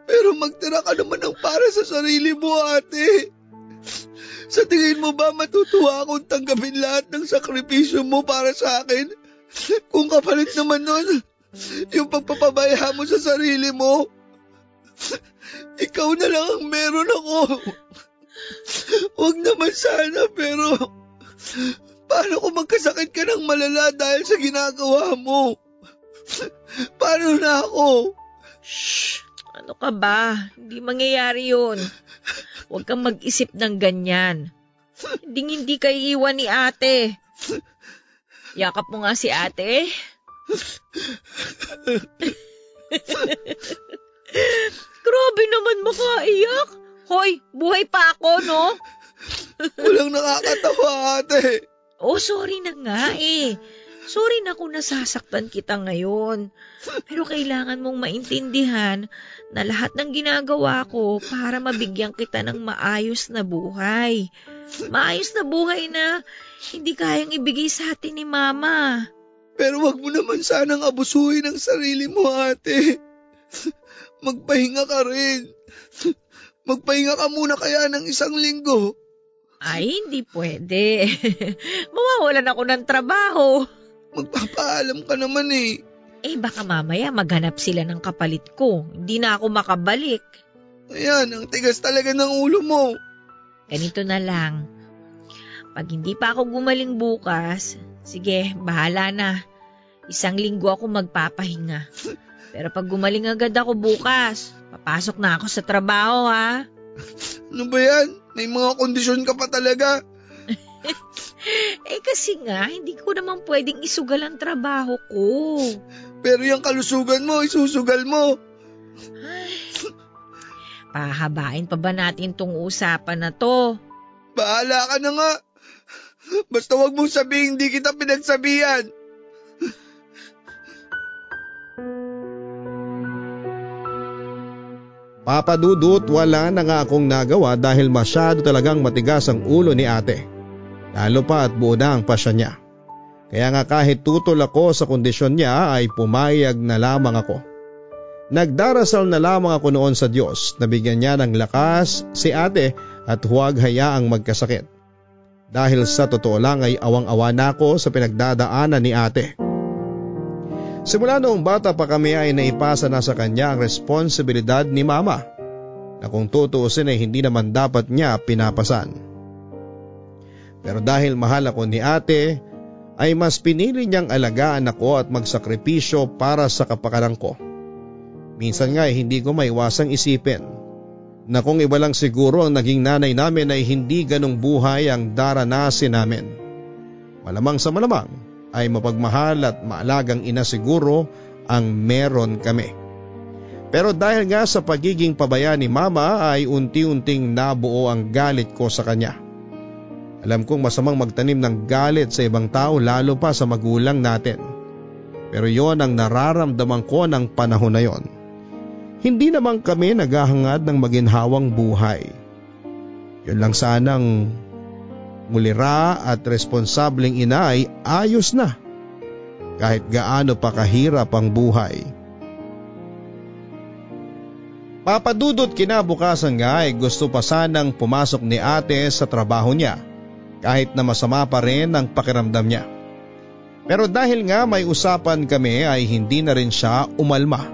Pero magtira ka naman ng para sa sarili mo, ate. Sa tingin mo ba matutuwa akong tanggapin lahat ng sakripisyo mo para sa akin? Kung kapalit naman nun, yung pagpapabaya mo sa sarili mo, ikaw na lang ang meron ako. Huwag naman sana pero paano kung magkasakit ka ng malala dahil sa ginagawa mo? Paano na ako? Shh! Ano ka ba? Hindi mangyayari yun. Huwag kang mag-isip ng ganyan. Hindi hindi ka iiwan ni ate. Yakap mo nga si ate. Grabe naman makaiyak. Hoy, buhay pa ako, no? Walang nakakatawa, ate. Oh, sorry na nga eh. Sorry na kung nasasaktan kita ngayon. Pero kailangan mong maintindihan na lahat ng ginagawa ko para mabigyan kita ng maayos na buhay. Maayos na buhay na hindi kayang ibigay sa atin ni Mama. Pero wag mo naman sanang abusuhin ang sarili mo, ate. Magpahinga ka rin. Magpahinga ka muna kaya ng isang linggo. Ay, hindi pwede. Mawawalan ako ng trabaho. Magpapaalam ka naman eh. Eh baka mamaya maghanap sila ng kapalit ko. Hindi na ako makabalik. Ayan, ang tigas talaga ng ulo mo. Ganito na lang. Pag hindi pa ako gumaling bukas, sige, bahala na. Isang linggo ako magpapahinga. Pero pag gumaling agad ako bukas, papasok na ako sa trabaho ha. Ano ba yan? May mga kondisyon ka pa talaga. eh kasi nga, hindi ko naman pwedeng isugal ang trabaho ko. Pero yung kalusugan mo, isusugal mo. Ay, pahabain pa ba natin tong usapan na to? Bahala ka na nga. Basta wag mong sabihin hindi kita pinagsabihan. Papadudot wala na nga akong nagawa dahil masyado talagang matigas ang ulo ni ate. Lalo pa at buo na ang pasya niya. Kaya nga kahit tutol ako sa kondisyon niya ay pumayag na lamang ako. Nagdarasal na lamang ako noon sa Diyos na bigyan niya ng lakas si ate at huwag hayaang magkasakit. Dahil sa totoo lang ay awang-awa na ako sa pinagdadaanan ni ate. Simula noong bata pa kami ay naipasa na sa kanya ang responsibilidad ni mama na kung tutuusin ay hindi naman dapat niya pinapasan. Pero dahil mahal ako ni ate ay mas pinili niyang alagaan ako at magsakripisyo para sa kapakanan ko. Minsan nga ay hindi ko maiwasang isipin na kung iba lang siguro ang naging nanay namin ay hindi ganong buhay ang daranasin namin. Malamang sa malamang ay mapagmahal at maalagang ina siguro ang meron kami. Pero dahil nga sa pagiging pabaya ni mama ay unti-unting nabuo ang galit ko sa kanya. Alam kong masamang magtanim ng galit sa ibang tao lalo pa sa magulang natin. Pero yon ang nararamdaman ko ng panahon na yon. Hindi naman kami naghahangad ng maginhawang buhay. Yun lang sanang mulira at responsableng ina ay ayos na kahit gaano pa kahirap ang buhay. Papadudot kinabukasan nga ay gusto pa sanang pumasok ni ate sa trabaho niya kahit na masama pa rin ang pakiramdam niya. Pero dahil nga may usapan kami ay hindi na rin siya umalma.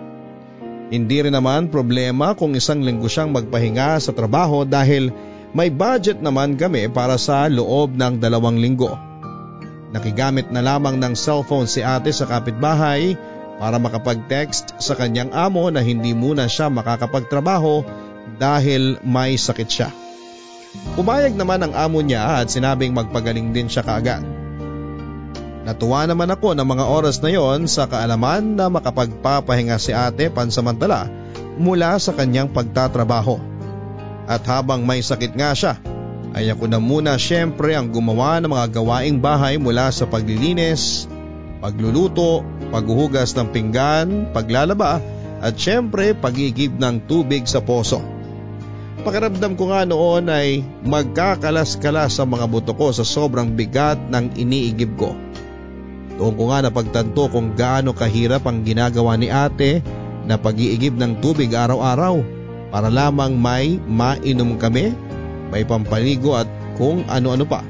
Hindi rin naman problema kung isang linggo siyang magpahinga sa trabaho dahil may budget naman kami para sa loob ng dalawang linggo. Nakigamit na lamang ng cellphone si ate sa kapitbahay para makapag-text sa kanyang amo na hindi muna siya makakapagtrabaho dahil may sakit siya. Pumayag naman ang amo niya at sinabing magpagaling din siya kaagad. Natuwa naman ako ng mga oras na yon sa kaalaman na makapagpapahinga si ate pansamantala mula sa kanyang pagtatrabaho. At habang may sakit nga siya, ay ako na muna syempre ang gumawa ng mga gawaing bahay mula sa paglilinis, pagluluto, paghuhugas ng pinggan, paglalaba at syempre pagigib ng tubig sa poso. Pakiramdam ko nga noon ay magkakalas-kalas sa mga buto ko sa sobrang bigat ng iniigib ko. Doon ko nga napagtanto kung gaano kahirap ang ginagawa ni ate na pag-iigib ng tubig araw-araw para lamang may mainom kami, may pampaligo at kung ano-ano pa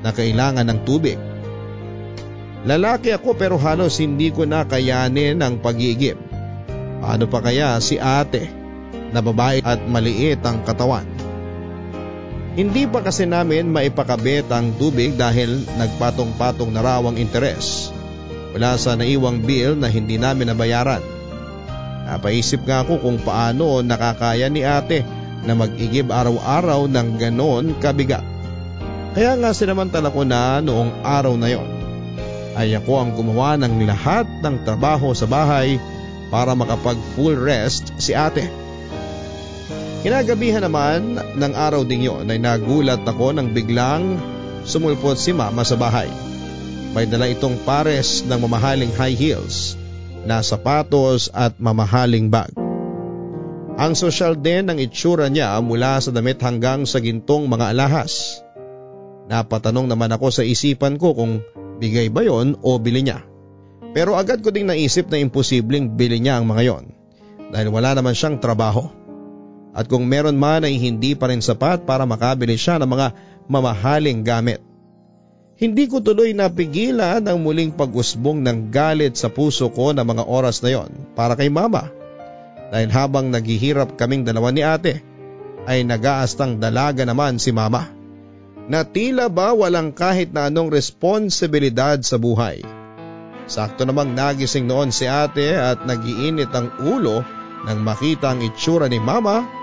na kailangan ng tubig. Lalaki ako pero halos hindi ko na kayanin ang pag-iigib. Paano pa kaya si ate na babae at maliit ang katawan? Hindi pa kasi namin maipakabit ang tubig dahil nagpatong-patong na raw ang interes. Wala sa naiwang bill na hindi namin nabayaran. Napaisip nga ako kung paano nakakaya ni ate na mag-igib araw-araw ng ganon kabigat. Kaya nga sinamantala ko na noong araw na yon ay ako ang gumawa ng lahat ng trabaho sa bahay para makapag full rest si ate. Kinagabihan naman ng araw ding yon ay nagulat ako nang biglang sumulpot si mama sa bahay. May dala itong pares ng mamahaling high heels, na sapatos at mamahaling bag. Ang sosyal din ng itsura niya mula sa damit hanggang sa gintong mga alahas. Napatanong naman ako sa isipan ko kung bigay ba yon o bili niya. Pero agad ko ding naisip na imposibleng bili niya ang mga yon dahil wala naman siyang trabaho. At kung meron man ay hindi pa rin sapat para makabili siya ng mga mamahaling gamit. Hindi ko tuloy napigilan ang muling pag-usbong ng galit sa puso ko na mga oras na yon para kay mama. Dahil habang naghihirap kaming dalawa ni ate, ay nagaastang dalaga naman si mama. Na tila ba walang kahit na anong responsibilidad sa buhay. Sakto namang nagising noon si ate at nagiinit ang ulo nang makita ang itsura ni mama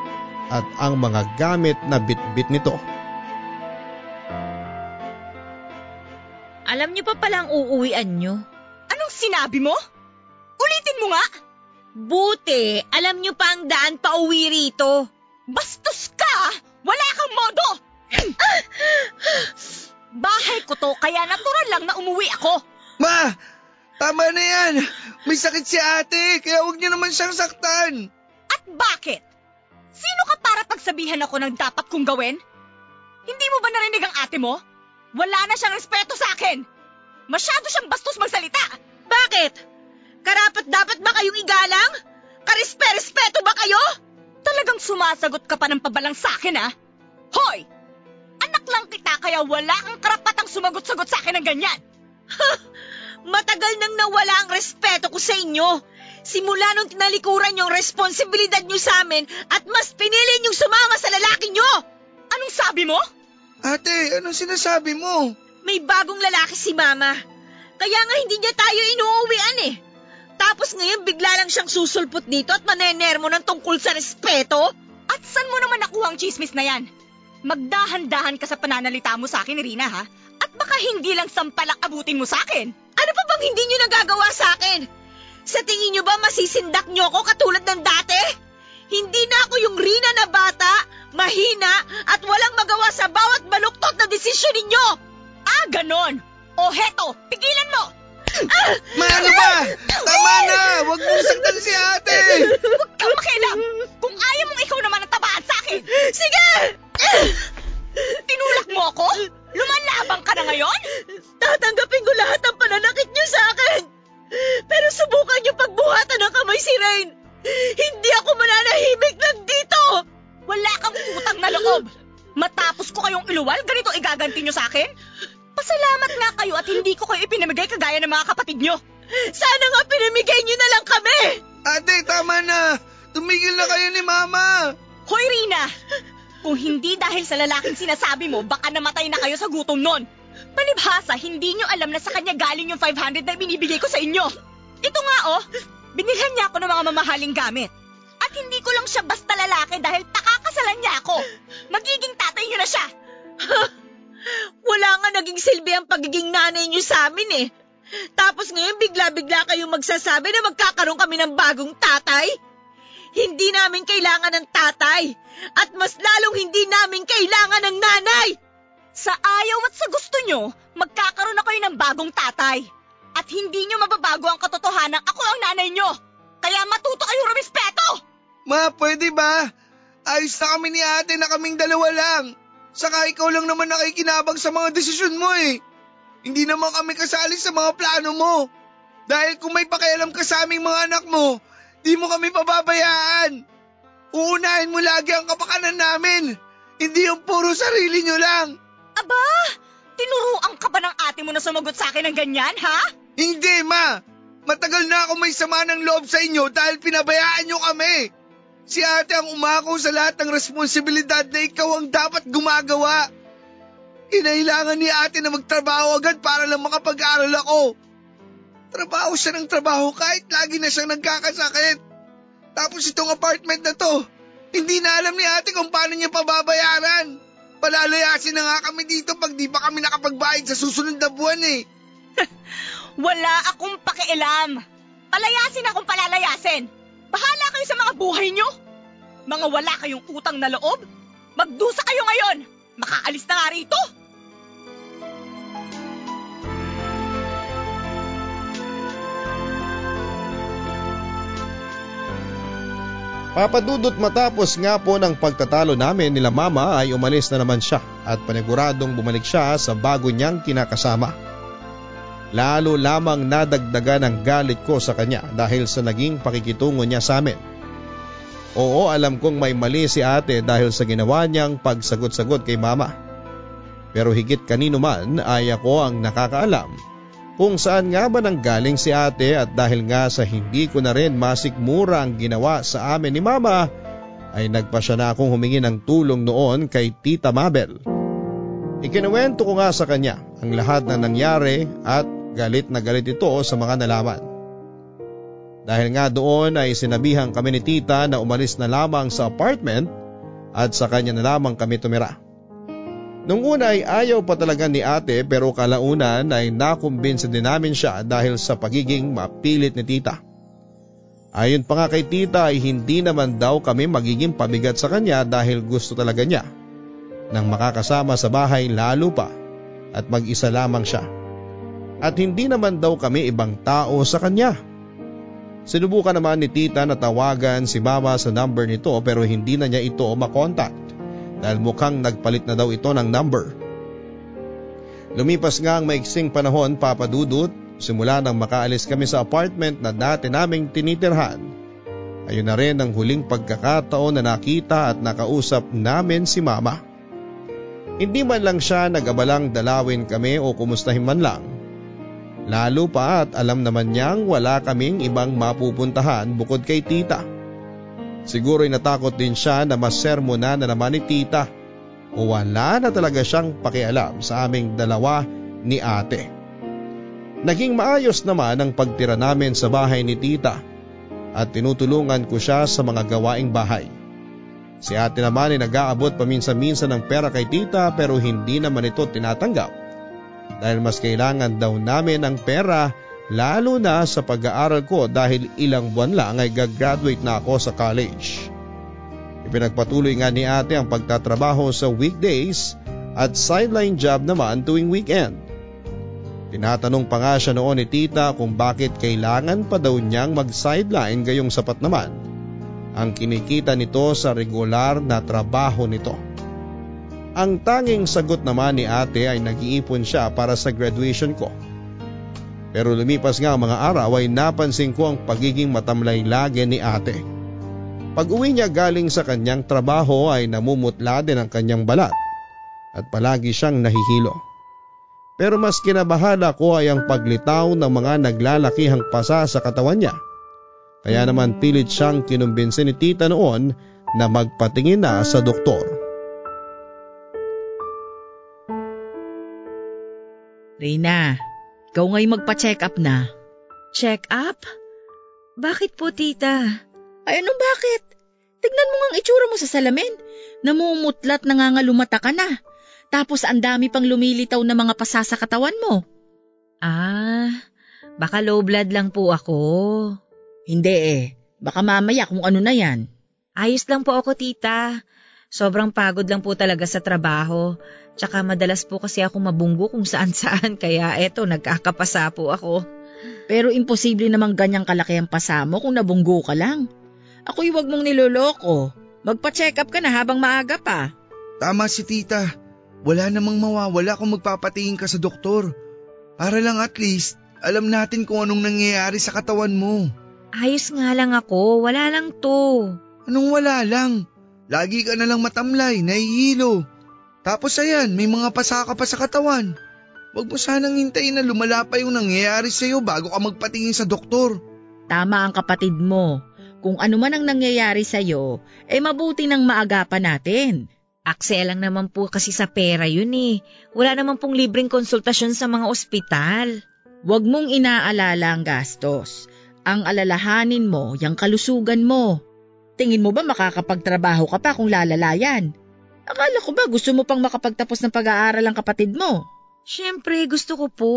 at ang mga gamit na bitbit nito. Alam niyo pa palang uuwian niyo? Anong sinabi mo? Ulitin mo nga! Buti, alam niyo pa ang daan pa uwi rito. Bastos ka! Wala kang modo! Bahay ko to kaya natural lang na umuwi ako. Ma! Tama na yan! May sakit si ate, kaya huwag niyo naman siyang saktan. At bakit? Sino ka para pagsabihan ako ng dapat kong gawin? Hindi mo ba narinig ang ate mo? Wala na siyang respeto sa akin. Masyado siyang bastos magsalita. Bakit? Karapat dapat ba kayong igalang? Karespe-respeto ba kayo? Talagang sumasagot ka pa ng pabalang sa akin, ah. Hoy! Anak lang kita kaya wala kang karapatang sumagot-sagot sa akin ng ganyan. Matagal nang nawala ang respeto ko sa inyo. Simula nung tinalikuran yung responsibilidad nyo sa amin at mas pinili nyong sumama sa lalaki nyo. Anong sabi mo? Ate, anong sinasabi mo? May bagong lalaki si Mama. Kaya nga hindi niya tayo inuuwian eh. Tapos ngayon bigla lang siyang susulpot dito at manenermo ng tungkol sa respeto? At saan mo naman nakuha ang chismis na yan? Magdahan-dahan ka sa pananalita mo sa akin, Rina, ha? At baka hindi lang sampalak abutin mo sa akin. Ano pa bang hindi niyo nagagawa sa akin? Sa tingin niyo ba masisindak niyo ako katulad ng dati? Hindi na ako yung Rina na bata, mahina at walang magawa sa bawat baluktot na desisyon ninyo. Ah, ganon. O heto, pigilan mo! Ah! Ma, ano ba? Tama na! Huwag mong saktan si ate! Huwag kang makialam! Kung ayaw mong ikaw naman ang tabaan sa akin! Sige! Tinulak mo ako? Lumalabang ka na ngayon? Tatanggapin ko lahat ng pananakit niyo sa akin. Pero subukan niyo pagbuhatan ng kamay si Rain. Hindi ako mananahimik lang dito. Wala kang utang na loob. Matapos ko kayong iluwal, ganito igaganti niyo sa akin? Pasalamat nga kayo at hindi ko kayo ipinamigay kagaya ng mga kapatid niyo. Sana nga pinamigay niyo na lang kami. Ate, tama na. Tumigil na kayo ni Mama. Hoy, Rina! Kung hindi dahil sa lalaking sinasabi mo, baka namatay na kayo sa gutom nun. Palibhasa, hindi nyo alam na sa kanya galing yung 500 na binibigay ko sa inyo. Ito nga oh, binilhan niya ako ng mga mamahaling gamit. At hindi ko lang siya basta lalaki dahil pakakasalan niya ako. Magiging tatay niyo na siya. Wala nga naging silbi ang pagiging nanay niyo sa amin eh. Tapos ngayon bigla-bigla kayong magsasabi na magkakaroon kami ng bagong tatay? Hindi namin kailangan ng tatay at mas lalong hindi namin kailangan ng nanay. Sa ayaw at sa gusto nyo, magkakaroon na kayo ng bagong tatay. At hindi nyo mababago ang katotohanan ako ang nanay nyo. Kaya matuto kayo rumispeto! Ma, pwede ba? Ayos na kami ni ate na kaming dalawa lang. Saka ikaw lang naman nakikinabang sa mga desisyon mo eh. Hindi naman kami kasali sa mga plano mo. Dahil kung may pakialam ka sa aming mga anak mo, di mo kami pababayaan. Uunahin mo lagi ang kapakanan namin. Hindi yung puro sarili nyo lang. Aba, tinuruan ka ba ng ate mo na sumagot sa akin ng ganyan, ha? Hindi, ma. Matagal na ako may sama ng loob sa inyo dahil pinabayaan nyo kami. Si ate ang umako sa lahat ng responsibilidad na ikaw ang dapat gumagawa. Kinailangan ni ate na magtrabaho agad para lang makapag-aral ako. Trabaho siya ng trabaho kahit lagi na siyang nagkakasakit. Tapos itong apartment na to, hindi na alam ni ate kung paano niya pababayaran. Palalayasin na nga kami dito pag di pa kami nakapagbayad sa susunod na buwan eh. Wala akong pakialam. Palayasin akong palalayasin. Bahala kayo sa mga buhay nyo. Mga wala kayong utang na loob. Magdusa kayo ngayon. Makaalis na nga rito. Papadudot matapos nga po ng pagtatalo namin nila mama ay umalis na naman siya at paniguradong bumalik siya sa bago niyang kinakasama. Lalo lamang nadagdagan ang galit ko sa kanya dahil sa naging pakikitungo niya sa amin. Oo alam kong may mali si ate dahil sa ginawa niyang pagsagot-sagot kay mama. Pero higit kanino man ay ako ang nakakaalam kung saan nga ba nang galing si ate at dahil nga sa hindi ko na rin masikmura ang ginawa sa amin ni mama ay nagpa siya na akong humingi ng tulong noon kay Tita Mabel. Ikinuwento ko nga sa kanya ang lahat na nangyari at galit na galit ito sa mga nalaman. Dahil nga doon ay sinabihan kami ni tita na umalis na lamang sa apartment at sa kanya na lamang kami tumira. Nung una ay ayaw pa talaga ni ate pero kalaunan ay nakumbinsa din namin siya dahil sa pagiging mapilit ni tita. Ayon pa nga kay tita ay hindi naman daw kami magiging pabigat sa kanya dahil gusto talaga niya nang makakasama sa bahay lalo pa at mag-isa lamang siya. At hindi naman daw kami ibang tao sa kanya. Sinubukan naman ni tita na tawagan si mama sa number nito pero hindi na niya ito makontak dahil mukhang nagpalit na daw ito ng number. Lumipas nga ang maiksing panahon papadudot simula nang makaalis kami sa apartment na dati naming tinitirhan. Ayun na rin ang huling pagkakataon na nakita at nakausap namin si mama. Hindi man lang siya nagabalang dalawin kami o kumustahin man lang. Lalo pa at alam naman niyang wala kaming ibang mapupuntahan bukod kay tita. Siguro'y natakot din siya na masermona na naman ni tita o wala na talaga siyang pakialam sa aming dalawa ni ate. Naging maayos naman ang pagtira namin sa bahay ni tita at tinutulungan ko siya sa mga gawaing bahay. Si ate naman ay nag-aabot paminsan-minsan ng pera kay tita pero hindi naman ito tinatanggap dahil mas kailangan daw namin ng pera lalo na sa pag-aaral ko dahil ilang buwan lang ay gagraduate na ako sa college. Ipinagpatuloy nga ni ate ang pagtatrabaho sa weekdays at sideline job naman tuwing weekend. Tinatanong pa nga siya noon ni tita kung bakit kailangan pa daw niyang mag-sideline gayong sapat naman ang kinikita nito sa regular na trabaho nito. Ang tanging sagot naman ni ate ay nag-iipon siya para sa graduation ko. Pero lumipas nga ang mga araw ay napansin ko ang pagiging matamlay lagi ni ate. Pag uwi niya galing sa kanyang trabaho ay namumutla din ang kanyang balat. at palagi siyang nahihilo. Pero mas kinabahala ko ay ang paglitaw ng mga naglalakihang pasa sa katawan niya. Kaya naman pilit siyang kinumbinsin ni tita noon na magpatingin na sa doktor. Reyna, ikaw ngay magpa-check up na. Check up? Bakit po, tita? Ay anong bakit? Tignan mo nga ang itsura mo sa salamin. Namumutlat nangangalumata ka na. Tapos ang dami pang lumilitaw na mga pasa sa katawan mo. Ah, baka low blood lang po ako. Hindi eh. Baka mamaya kung ano na yan. Ayos lang po ako, tita. Sobrang pagod lang po talaga sa trabaho. Tsaka madalas po kasi ako mabunggo kung saan-saan kaya eto nagkakapasa po ako. Pero imposible namang ganyang kalaki ang pasa mo kung nabunggo ka lang. Ako'y wag mong niloloko. Magpa-check up ka na habang maaga pa. Tama si tita. Wala namang mawawala kung magpapatingin ka sa doktor. Para lang at least, alam natin kung anong nangyayari sa katawan mo. Ayos nga lang ako, wala lang to. Anong wala lang? Lagi ka na lang matamlay, nahihilo. Tapos ayan, may mga pasa ka pa sa katawan. Huwag mo sanang hintayin na lumala pa yung nangyayari sa'yo bago ka magpatingin sa doktor. Tama ang kapatid mo. Kung ano man ang nangyayari sa'yo, eh mabuti nang maagapan natin. Akse lang naman po kasi sa pera yun eh. Wala naman pong libreng konsultasyon sa mga ospital. Huwag mong inaalala ang gastos. Ang alalahanin mo, yung kalusugan mo. Tingin mo ba makakapagtrabaho ka pa kung lalalayan? Akala ko ba gusto mo pang makapagtapos ng pag-aaral ang kapatid mo? Siyempre, gusto ko po.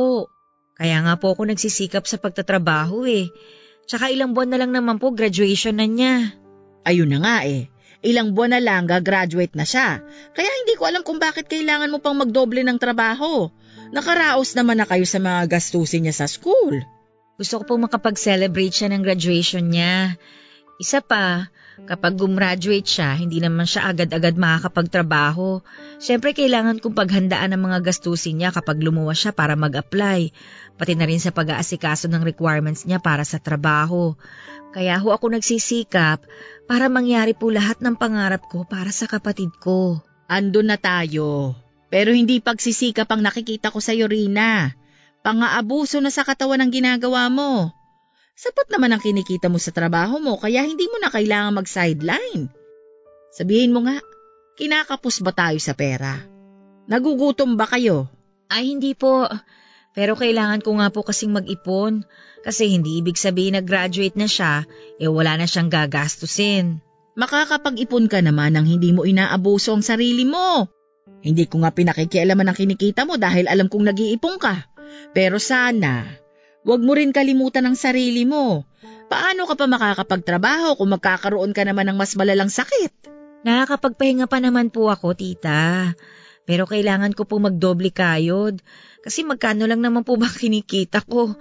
Kaya nga po ako nagsisikap sa pagtatrabaho eh. Tsaka ilang buwan na lang naman po graduation na niya. Ayun na nga eh. Ilang buwan na lang gagraduate na siya. Kaya hindi ko alam kung bakit kailangan mo pang magdoble ng trabaho. Nakaraos naman na kayo sa mga gastusin niya sa school. Gusto ko pong makapag-celebrate siya ng graduation niya. Isa pa, kapag gumraduate siya, hindi naman siya agad-agad makakapagtrabaho. Siyempre kailangan kong paghandaan ang mga gastusin niya kapag lumuwas siya para mag-apply, pati na rin sa pag-aasikaso ng requirements niya para sa trabaho. Kaya ho ako nagsisikap para mangyari po lahat ng pangarap ko para sa kapatid ko. Andun na tayo. Pero hindi pagsisikap ang nakikita ko sa Rina. Pang-aabuso na sa katawan ang ginagawa mo. Sapat naman ang kinikita mo sa trabaho mo kaya hindi mo na kailangan mag-sideline. Sabihin mo nga, kinakapos ba tayo sa pera? Nagugutom ba kayo? Ay hindi po. Pero kailangan ko nga po kasing mag-ipon kasi hindi ibig sabihin na graduate na siya, eh wala na siyang gagastusin. Makakapag-ipon ka naman nang hindi mo inaabuso ang sarili mo. Hindi ko nga pinakikialaman ang kinikita mo dahil alam kong nag-iipon ka. Pero sana, wag mo rin kalimutan ang sarili mo. Paano ka pa makakapagtrabaho kung magkakaroon ka naman ng mas malalang sakit? Nakakapagpahinga pa naman po ako, tita. Pero kailangan ko po magdoble kayod. Kasi magkano lang naman po ba kinikita ko?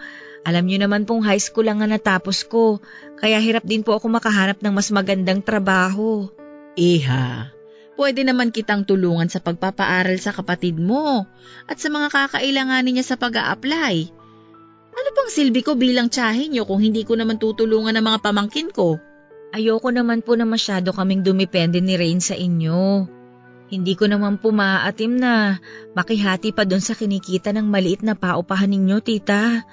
Alam niyo naman pong high school lang nga natapos ko. Kaya hirap din po ako makahanap ng mas magandang trabaho. Iha, pwede naman kitang tulungan sa pagpapaaral sa kapatid mo at sa mga kakailanganin niya sa pag apply Ano pang silbi ko bilang tsahin niyo kung hindi ko naman tutulungan ng mga pamangkin ko? Ayoko naman po na masyado kaming dumipende ni Rain sa inyo. Hindi ko naman po maaatim na makihati pa doon sa kinikita ng maliit na paupahan ninyo, tita.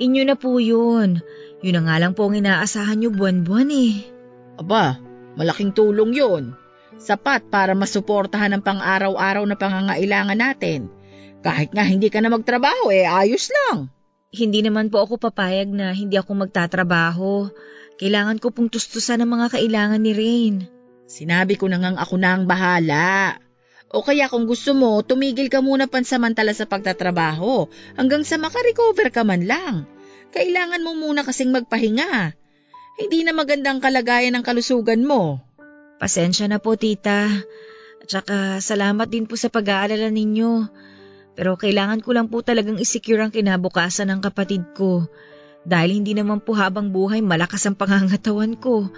Inyo na po yun. Yun na nga lang po ang inaasahan nyo buwan-buwan eh. Aba, malaking tulong yun. Sapat para masuportahan ang pang-araw-araw na pangangailangan natin. Kahit nga hindi ka na magtrabaho eh, ayos lang. Hindi naman po ako papayag na hindi ako magtatrabaho. Kailangan ko pong tustusan ang mga kailangan ni Rain. Sinabi ko na ngang ako na ang bahala. O kaya kung gusto mo, tumigil ka muna pansamantala sa pagtatrabaho hanggang sa makarecover ka man lang. Kailangan mo muna kasing magpahinga. Hindi na magandang kalagayan ng kalusugan mo. Pasensya na po, tita. At saka salamat din po sa pag-aalala ninyo. Pero kailangan ko lang po talagang isecure ang kinabukasan ng kapatid ko. Dahil hindi naman po habang buhay malakas ang pangangatawan ko.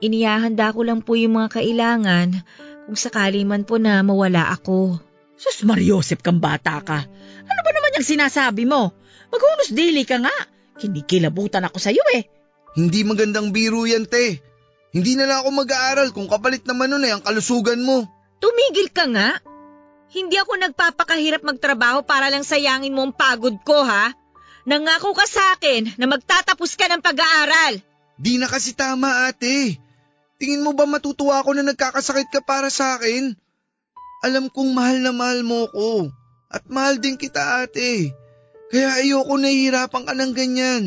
Iniyahanda ko lang po yung mga kailangan kung sakali man po na mawala ako. Sus Mariosep kang bata ka. Ano ba naman yung sinasabi mo? Maghunos dili ka nga. Kinikilabutan ako sa'yo eh. Hindi magandang biro yan, te. Hindi na lang ako mag-aaral kung kapalit naman nun eh ang kalusugan mo. Tumigil ka nga. Hindi ako nagpapakahirap magtrabaho para lang sayangin mo ang pagod ko ha. Nangako ka sa akin na magtatapos ka ng pag-aaral. Di na kasi tama ate. Tingin mo ba matutuwa ako na nagkakasakit ka para sa akin? Alam kong mahal na mahal mo ko. At mahal din kita ate. Kaya ayoko nahihirapan ka ng ganyan.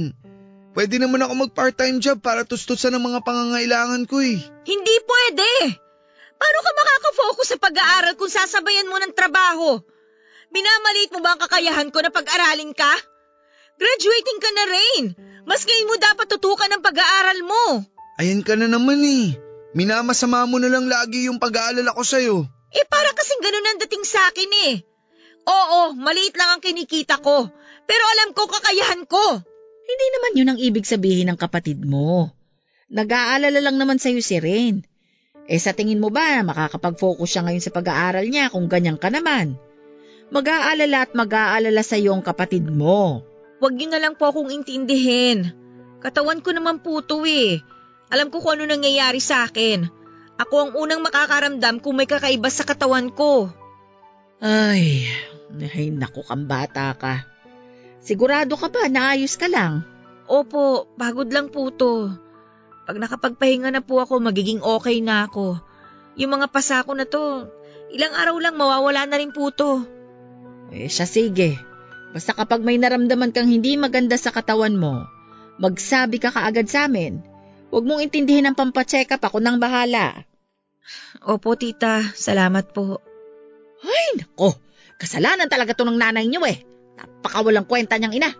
Pwede naman ako mag part-time job para tustusan ng mga pangangailangan ko eh. Hindi pwede. Paano ka makaka-focus sa pag-aaral kung sasabayan mo ng trabaho? Minamaliit mo ba ang kakayahan ko na pag-aralin ka? Graduating ka na rin. Mas ngayon mo dapat tutukan ng pag-aaral mo. Ayan ka na naman eh. Minamasama mo na lang lagi yung pag-aalala ko sa'yo. Eh para kasing ganun ang dating sa akin eh. Oo, maliit lang ang kinikita ko. Pero alam ko kakayahan ko. Hindi naman yun ang ibig sabihin ng kapatid mo. Nag-aalala lang naman sa'yo si Ren. Eh sa tingin mo ba makakapag-focus siya ngayon sa pag-aaral niya kung ganyan ka naman? Mag-aalala at mag-aalala sa ang kapatid mo. Huwag niyo na lang po akong intindihin. Katawan ko naman po to eh. Alam ko kung ano nangyayari sa akin. Ako ang unang makakaramdam kung may kakaiba sa katawan ko. Ay, ay naku kang bata ka. Sigurado ka ba naayos ka lang? Opo, pagod lang po to. Pag nakapagpahinga na po ako, magiging okay na ako. Yung mga pasako na to, ilang araw lang mawawala na rin po to. Eh siya sige. Basta kapag may naramdaman kang hindi maganda sa katawan mo, magsabi ka kaagad sa amin. Huwag mong intindihin ang pampacheck up, ako nang bahala. Opo, tita. Salamat po. Ay, nako. Kasalanan talaga to ng nanay niyo eh. Napakawalang kwenta niyang ina.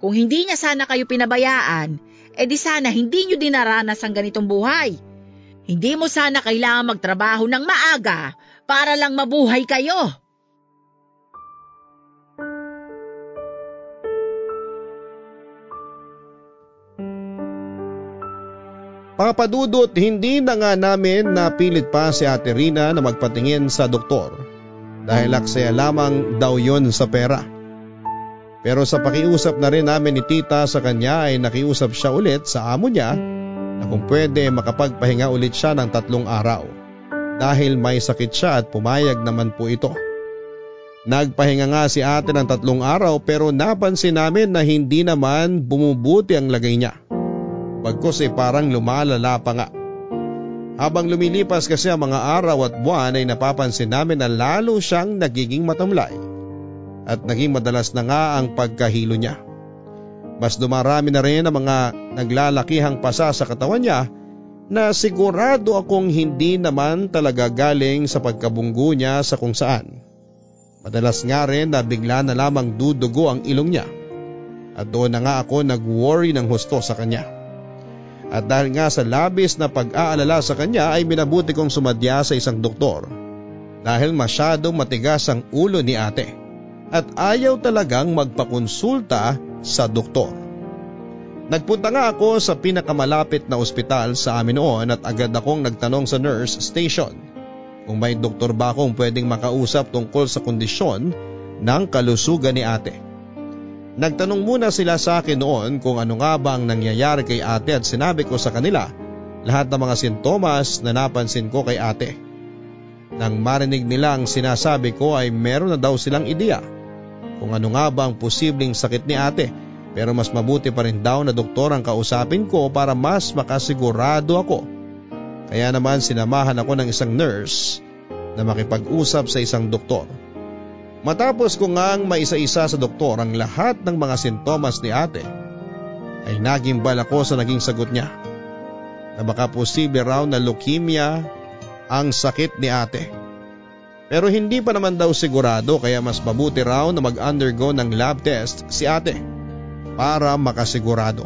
Kung hindi niya sana kayo pinabayaan, eh di sana hindi niyo dinaranas ang ganitong buhay. Hindi mo sana kailangan magtrabaho ng maaga para lang mabuhay kayo. Papadudot, hindi na nga namin napilit pa si Ate Rina na magpatingin sa doktor dahil aksaya lamang daw yon sa pera. Pero sa pakiusap na rin namin ni tita sa kanya ay nakiusap siya ulit sa amo niya na kung pwede makapagpahinga ulit siya ng tatlong araw dahil may sakit siya at pumayag naman po ito. Nagpahinga nga si ate ng tatlong araw pero napansin namin na hindi naman bumubuti ang lagay niya. Bagkos ay parang lumalala pa nga. Habang lumilipas kasi ang mga araw at buwan ay napapansin namin na lalo siyang nagiging matamlay. At naging madalas na nga ang pagkahilo niya. Mas dumarami na rin ang mga naglalakihang pasa sa katawan niya na sigurado akong hindi naman talaga galing sa pagkabunggo niya sa kung saan. Madalas nga rin na bigla na lamang dudugo ang ilong niya. At doon na nga ako nag-worry ng husto sa kanya. At dahil nga sa labis na pag-aalala sa kanya ay minabuti kong sumadya sa isang doktor. Dahil masyadong matigas ang ulo ni ate. At ayaw talagang magpakonsulta sa doktor. Nagpunta nga ako sa pinakamalapit na ospital sa amin noon at agad akong nagtanong sa nurse station kung may doktor ba akong pwedeng makausap tungkol sa kondisyon ng kalusugan ni ate. Nagtanong muna sila sa akin noon kung ano nga ba ang nangyayari kay ate at sinabi ko sa kanila lahat ng mga sintomas na napansin ko kay ate. Nang marinig nila ang sinasabi ko ay meron na daw silang ideya kung ano nga ba ang posibleng sakit ni ate pero mas mabuti pa rin daw na doktor ang kausapin ko para mas makasigurado ako. Kaya naman sinamahan ako ng isang nurse na makipag-usap sa isang doktor. Matapos ko ngang maisa-isa sa doktor ang lahat ng mga sintomas ni ate, ay nagimbal ako sa naging sagot niya na baka posible raw na leukemia ang sakit ni ate. Pero hindi pa naman daw sigurado kaya mas mabuti raw na mag-undergo ng lab test si ate para makasigurado.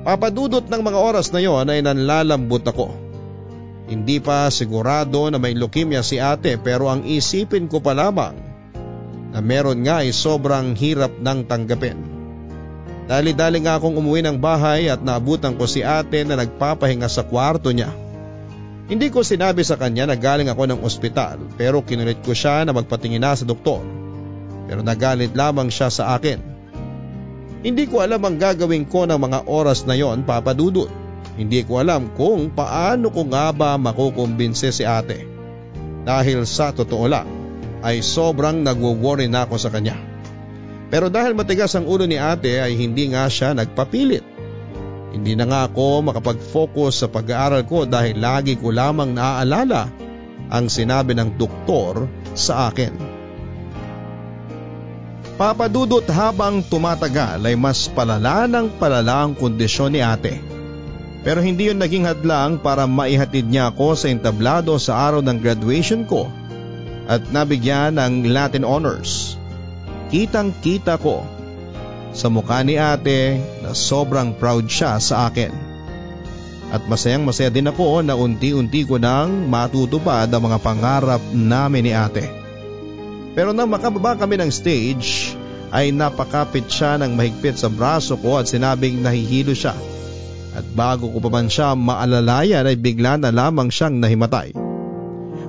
Papadudot ng mga oras na yon ay nanlalambot ako. Hindi pa sigurado na may leukemia si ate pero ang isipin ko pa lamang na meron nga ay sobrang hirap ng tanggapin. Dali-dali nga akong umuwi ng bahay at naabutan ko si ate na nagpapahinga sa kwarto niya. Hindi ko sinabi sa kanya na galing ako ng ospital pero kinulit ko siya na magpatingin na sa doktor. Pero nagalit lamang siya sa akin. Hindi ko alam ang gagawin ko ng mga oras na yon papadudot. Hindi ko alam kung paano ko nga ba makukumbinse si ate. Dahil sa totoo lang, ay sobrang nagwo-worry na ako sa kanya. Pero dahil matigas ang ulo ni ate ay hindi nga siya nagpapilit. Hindi na nga ako makapag-focus sa pag-aaral ko dahil lagi ko lamang naaalala ang sinabi ng doktor sa akin. Papadudot habang tumatagal ay mas palala ng palala ang kondisyon ni ate. Pero hindi yun naging hadlang para maihatid niya ako sa entablado sa araw ng graduation ko at nabigyan ng Latin Honors. Kitang kita ko sa mukha ni ate na sobrang proud siya sa akin. At masayang masaya din ako na unti-unti ko nang matutupad ang mga pangarap namin ni ate. Pero nang makababa kami ng stage ay napakapit siya ng mahigpit sa braso ko at sinabing nahihilo siya at bago ko pa man siya maalalayan ay bigla na lamang siyang nahimatay.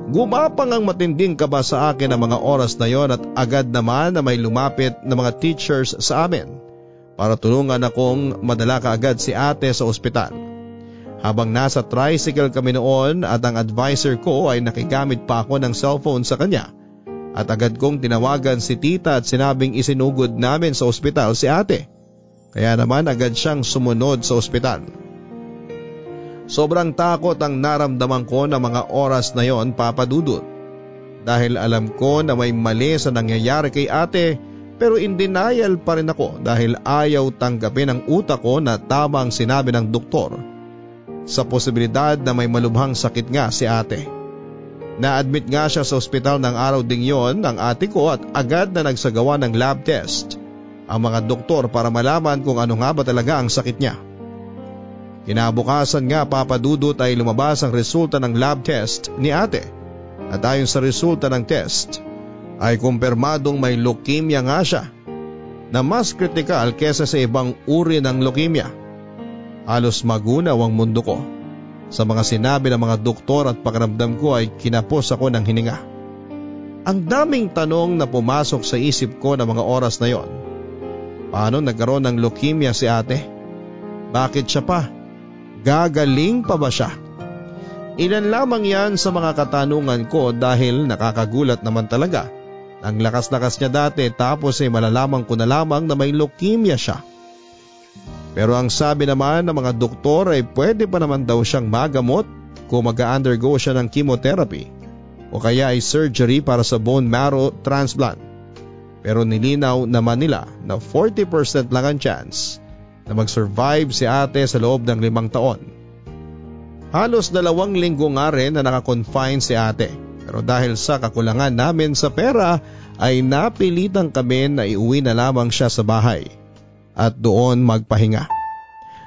Gumapang ang matinding kaba sa akin ang mga oras na yon at agad naman na may lumapit na mga teachers sa amin para tulungan akong madala kaagad si ate sa ospital. Habang nasa tricycle kami noon at ang advisor ko ay nakigamit pa ako ng cellphone sa kanya at agad kong tinawagan si tita at sinabing isinugod namin sa ospital si ate. Kaya naman agad siyang sumunod sa ospital. Sobrang takot ang naramdaman ko ng mga oras na yon papadudot. Dahil alam ko na may mali sa nangyayari kay ate pero in denial pa rin ako dahil ayaw tanggapin ang utak ko na tama ang sinabi ng doktor sa posibilidad na may malubhang sakit nga si ate. Na-admit nga siya sa ospital ng araw ding yon ng ate ko at agad na nagsagawa ng lab test ang mga doktor para malaman kung ano nga ba talaga ang sakit niya. Kinabukasan nga papadudot ay lumabas ang resulta ng lab test ni ate at ayon sa resulta ng test ay kumpirmadong may leukemia nga siya na mas kritikal kesa sa ibang uri ng leukemia. Halos magunaw ang mundo ko. Sa mga sinabi ng mga doktor at pakiramdam ko ay kinapos ako ng hininga. Ang daming tanong na pumasok sa isip ko ng mga oras na yon Paano nagkaroon ng leukemia si ate? Bakit siya pa? Gagaling pa ba siya? Ilan lamang yan sa mga katanungan ko dahil nakakagulat naman talaga. Ang lakas-lakas niya dati tapos ay malalaman ko na lamang na may leukemia siya. Pero ang sabi naman ng mga doktor ay pwede pa naman daw siyang magamot kung mag-undergo siya ng chemotherapy o kaya ay surgery para sa bone marrow transplant. Pero nilinaw naman nila na 40% lang ang chance na mag-survive si ate sa loob ng limang taon. Halos dalawang linggo nga rin na nakakonfine si ate pero dahil sa kakulangan namin sa pera ay napilitan kami na iuwi na lamang siya sa bahay at doon magpahinga.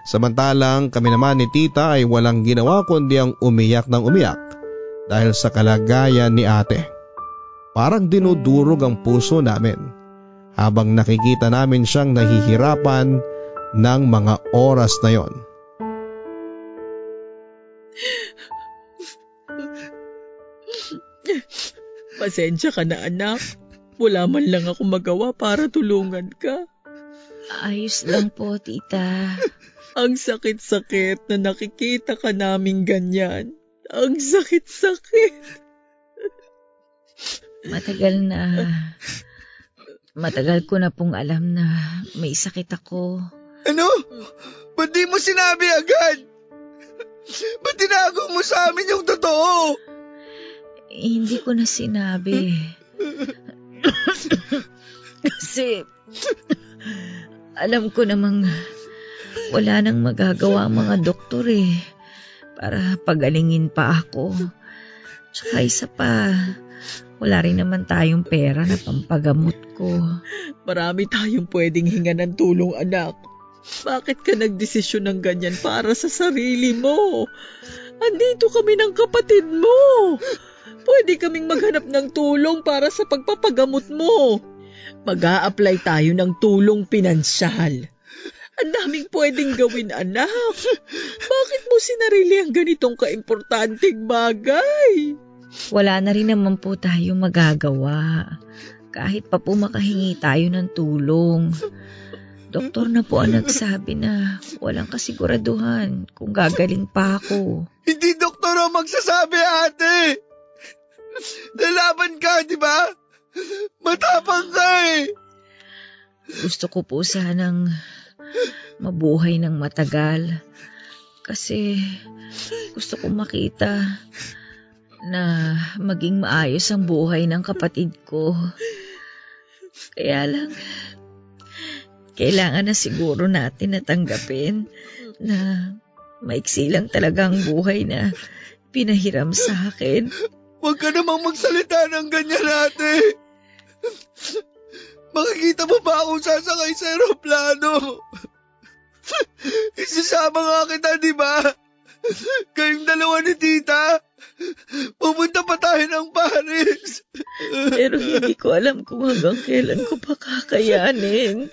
Samantalang kami naman ni tita ay walang ginawa kundi ang umiyak ng umiyak dahil sa kalagayan ni ate. Parang dinudurog ang puso namin habang nakikita namin siyang nahihirapan ng mga oras na yon. Pasensya ka na anak. Wala man lang ako magawa para tulungan ka. Ayos lang po, tita. Ang sakit-sakit na nakikita ka naming ganyan. Ang sakit-sakit. Matagal na. Matagal ko na pong alam na may sakit ako. Ano? Ba't di mo sinabi agad? Ba't tinago mo sa amin yung totoo? Eh, hindi ko na sinabi. Kasi alam ko namang wala nang magagawa ang mga doktor eh para pagalingin pa ako. Tsaka isa pa, wala rin naman tayong pera na pampagamot ko. Marami tayong pwedeng hinga ng tulong anak. Bakit ka nagdesisyon ng ganyan para sa sarili mo? Andito kami ng kapatid mo. Pwede kaming maghanap ng tulong para sa pagpapagamot mo. mag apply tayo ng tulong pinansyal. Ang daming pwedeng gawin, anak. Bakit mo sinarili ang ganitong kaimportanteng bagay? Wala na rin naman po tayo magagawa. Kahit pa po makahingi tayo ng tulong. Doktor na po ang nagsabi na walang kasiguraduhan kung gagaling pa ako. Hindi doktor ang magsasabi ate. Lalaban ka, di ba? Matapang ka eh! Gusto ko po sanang mabuhay ng matagal. Kasi gusto ko makita na maging maayos ang buhay ng kapatid ko. Kaya lang, kailangan na siguro natin natanggapin na maiksi lang talaga ang buhay na pinahiram sa akin. Huwag ka namang magsalita ng ganyan ate. Makikita mo ba akong sasakay sa aeroplano? Isasama nga kita, di ba? Kayong dalawa ni tita. Pupunta pa tayo ng Paris. Pero hindi ko alam kung hanggang kailan ko pa kakayanin.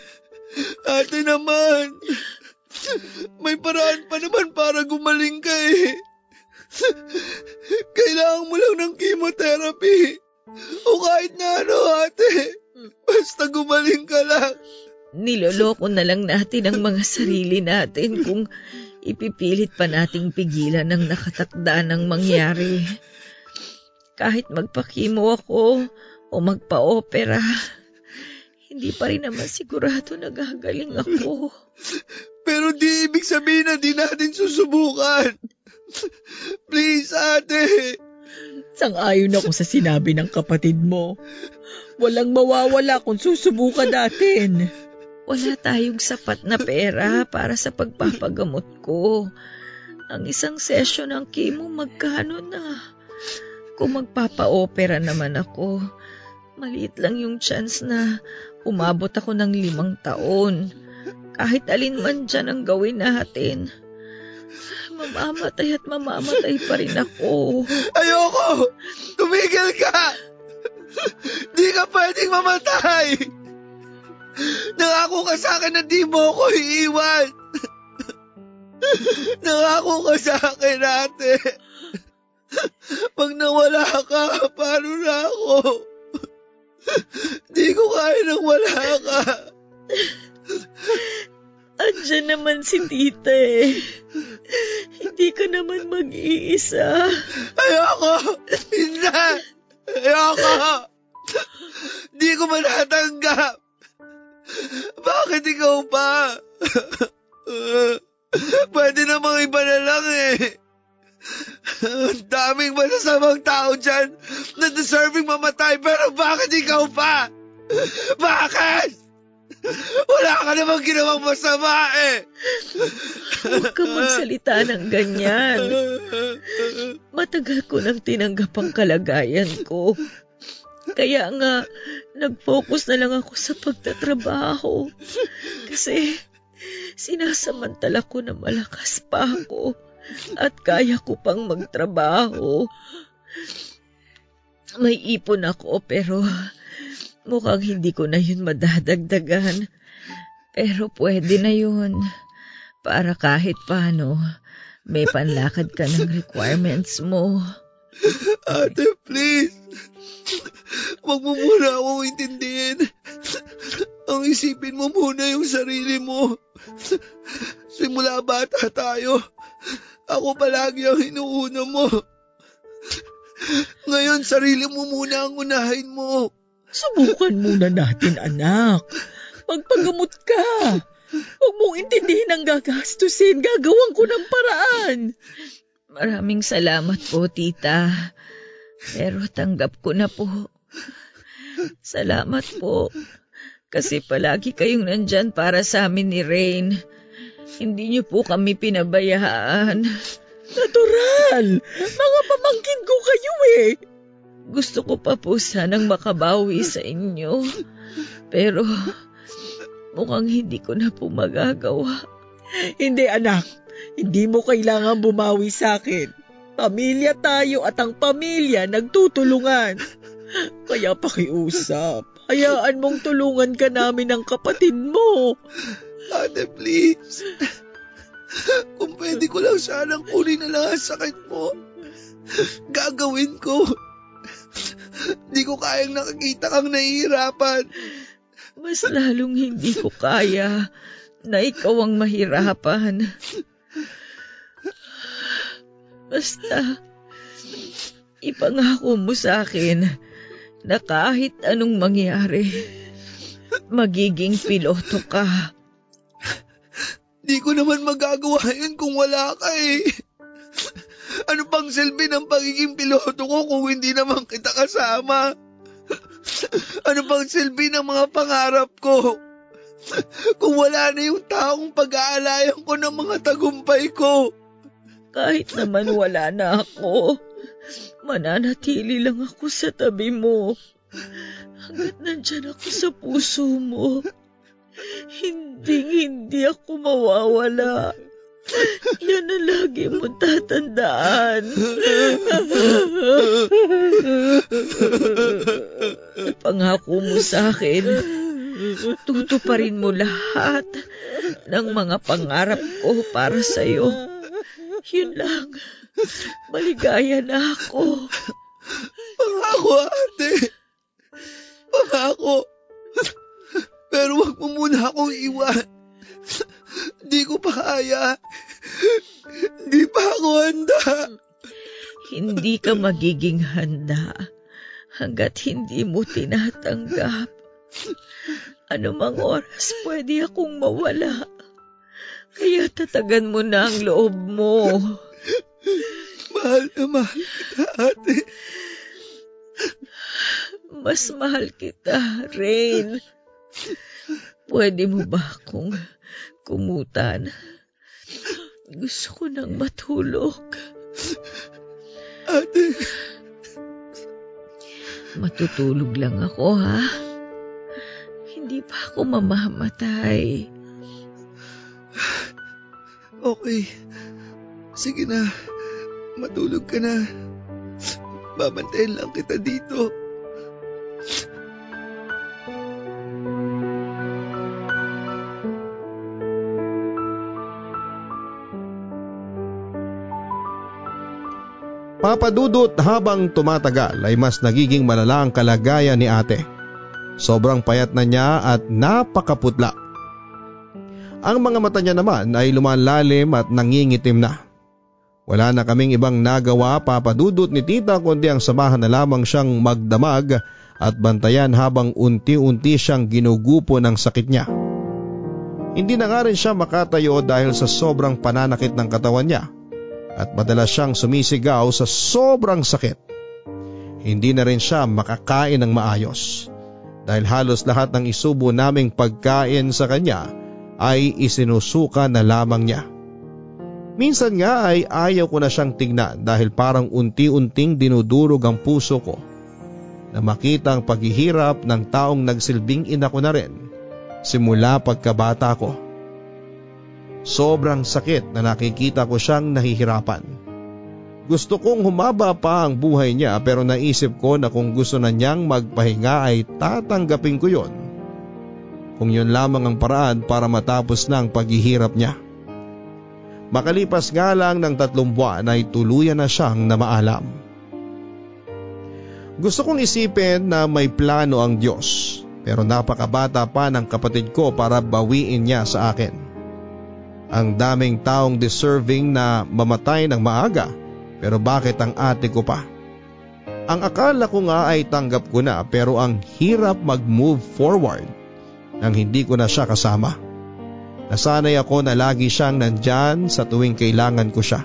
Ate naman, may paraan pa naman para gumaling ka eh. Kailangan mo lang ng chemotherapy. O kahit na ano, ate. Basta gumaling ka lang. Niloloko na lang natin ang mga sarili natin kung ipipilit pa nating pigilan ang nakatakda ng mangyari. Kahit magpakimo ako o magpa-opera, hindi pa rin naman sigurado na gagaling ako. Pero di ibig sabihin na di natin susubukan. Please, ate. Sang-ayon ako sa sinabi ng kapatid mo. Walang mawawala kung susubukan natin. Wala tayong sapat na pera para sa pagpapagamot ko. Ang isang session ng chemo magkano na? Kung magpapa-opera naman ako, maliit lang yung chance na umabot ako ng limang taon. Kahit alin man dyan ang gawin natin. Mamamatay at mamamatay pa rin ako. Ayoko! Tumigil ka! Di ka pwedeng mamatay! Nangako ka sa akin na di mo ako iiwan. Nangako ka sa akin, ate. Pag nawala ka, paano na ako? Di ko kaya nang wala ka. Andiyan naman si tita eh. Hindi ka naman mag-iisa. Ayoko! Hindi! Ayoko! Di ko manatanggap! Bakit ikaw pa? Pwede namang iba na lang eh. Ang daming masasamang tao dyan na deserving mamatay pero bakit ikaw pa? Bakit? Wala ka namang ginawang masama eh. Huwag kang magsalita ng ganyan. Matagal ko nang tinanggap ang kalagayan ko. Kaya nga, nag-focus na lang ako sa pagtatrabaho. Kasi sinasamantala ko na malakas pa ako at kaya ko pang magtrabaho. May ipon ako pero mukhang hindi ko na yun madadagdagan. Pero pwede na yun. Para kahit paano, may panlakad ka ng requirements mo. Ate, please. Huwag mo muna akong intindihin. Ang isipin mo muna yung sarili mo. Simula bata tayo, ako palagi ang inuuna mo. Ngayon, sarili mo muna ang unahin mo. Subukan muna natin, anak. Magpagamot ka. Huwag mong intindihin ang gagastusin. Gagawan ko ng paraan. Maraming salamat po, tita. Pero tanggap ko na po. Salamat po. Kasi palagi kayong nandyan para sa amin ni Rain. Hindi niyo po kami pinabayaan. Natural! Mga pamangkin ko kayo eh! Gusto ko pa po sanang makabawi sa inyo. Pero mukhang hindi ko na po magagawa. Hindi anak, hindi mo kailangan bumawi sa akin. Pamilya tayo at ang pamilya nagtutulungan. Kaya pakiusap, hayaan mong tulungan ka namin ng kapatid mo. Ate, please. Kung pwede ko lang sanang kunin na lang ang sakit mo, gagawin ko. Di ko kayang nakakita kang nahihirapan. Mas lalong hindi ko kaya na ikaw ang mahirapan. Basta, ipangako mo sa akin na kahit anong mangyari, magiging piloto ka. Di ko naman magagawa yun kung wala ka eh. Ano pang silbi ng pagiging piloto ko kung hindi naman kita kasama? Ano pang silbi ng mga pangarap ko? Kung wala na yung taong pag-aalayan ko ng mga tagumpay ko. Kahit naman wala na ako, mananatili lang ako sa tabi mo. Hanggat nandyan ako sa puso mo, hindi hindi ako mawawala. Yan ang lagi mo tatandaan. Pangako mo sa akin, tutuparin mo lahat ng mga pangarap ko para sa'yo. Yun lang. Maligaya na ako. Pangako, ate. Pangako. Pero wag mo muna akong iwan. Di ko pa kaya. Di pa ako handa. Hindi ka magiging handa hanggat hindi mo tinatanggap. Anumang oras pwede akong mawala. Kaya tatagan mo na ang loob mo. Mahal na mahal kita, ate. Mas mahal kita, Rain. Pwede mo ba akong kumutan? Gusto ko nang matulog. Ate. Matutulog lang ako, ha? Hindi pa ako mamamatay. Okay. Sige na. Matulog ka na. Babantayan lang kita dito. Papadudot habang tumatagal ay mas nagiging malala ang kalagayan ni ate. Sobrang payat na niya at napakaputla. Ang mga mata niya naman ay lumalalim at nangingitim na. Wala na kaming ibang nagawa papadudot ni tita kundi ang samahan na lamang siyang magdamag at bantayan habang unti-unti siyang ginugupo ng sakit niya. Hindi na nga rin siya makatayo dahil sa sobrang pananakit ng katawan niya at madalas siyang sumisigaw sa sobrang sakit. Hindi na rin siya makakain ng maayos dahil halos lahat ng isubo naming pagkain sa kanya ay isinusuka na lamang niya. Minsan nga ay ayaw ko na siyang tignan dahil parang unti-unting dinudurog ang puso ko na makita ang paghihirap ng taong nagsilbing ina ko na rin simula pagkabata ko. Sobrang sakit na nakikita ko siyang nahihirapan. Gusto kong humaba pa ang buhay niya pero naisip ko na kung gusto na niyang magpahinga ay tatanggapin ko yon. Kung yun lamang ang paraan para matapos na ang paghihirap niya. Makalipas nga lang ng tatlong buwan ay tuluyan na siyang namaalam. Gusto kong isipin na may plano ang Diyos pero napakabata pa ng kapatid ko para bawiin niya sa akin. Ang daming taong deserving na mamatay ng maaga pero bakit ang ate ko pa? Ang akala ko nga ay tanggap ko na pero ang hirap mag-move forward nang hindi ko na siya kasama. Nasanay ako na lagi siyang nandyan sa tuwing kailangan ko siya.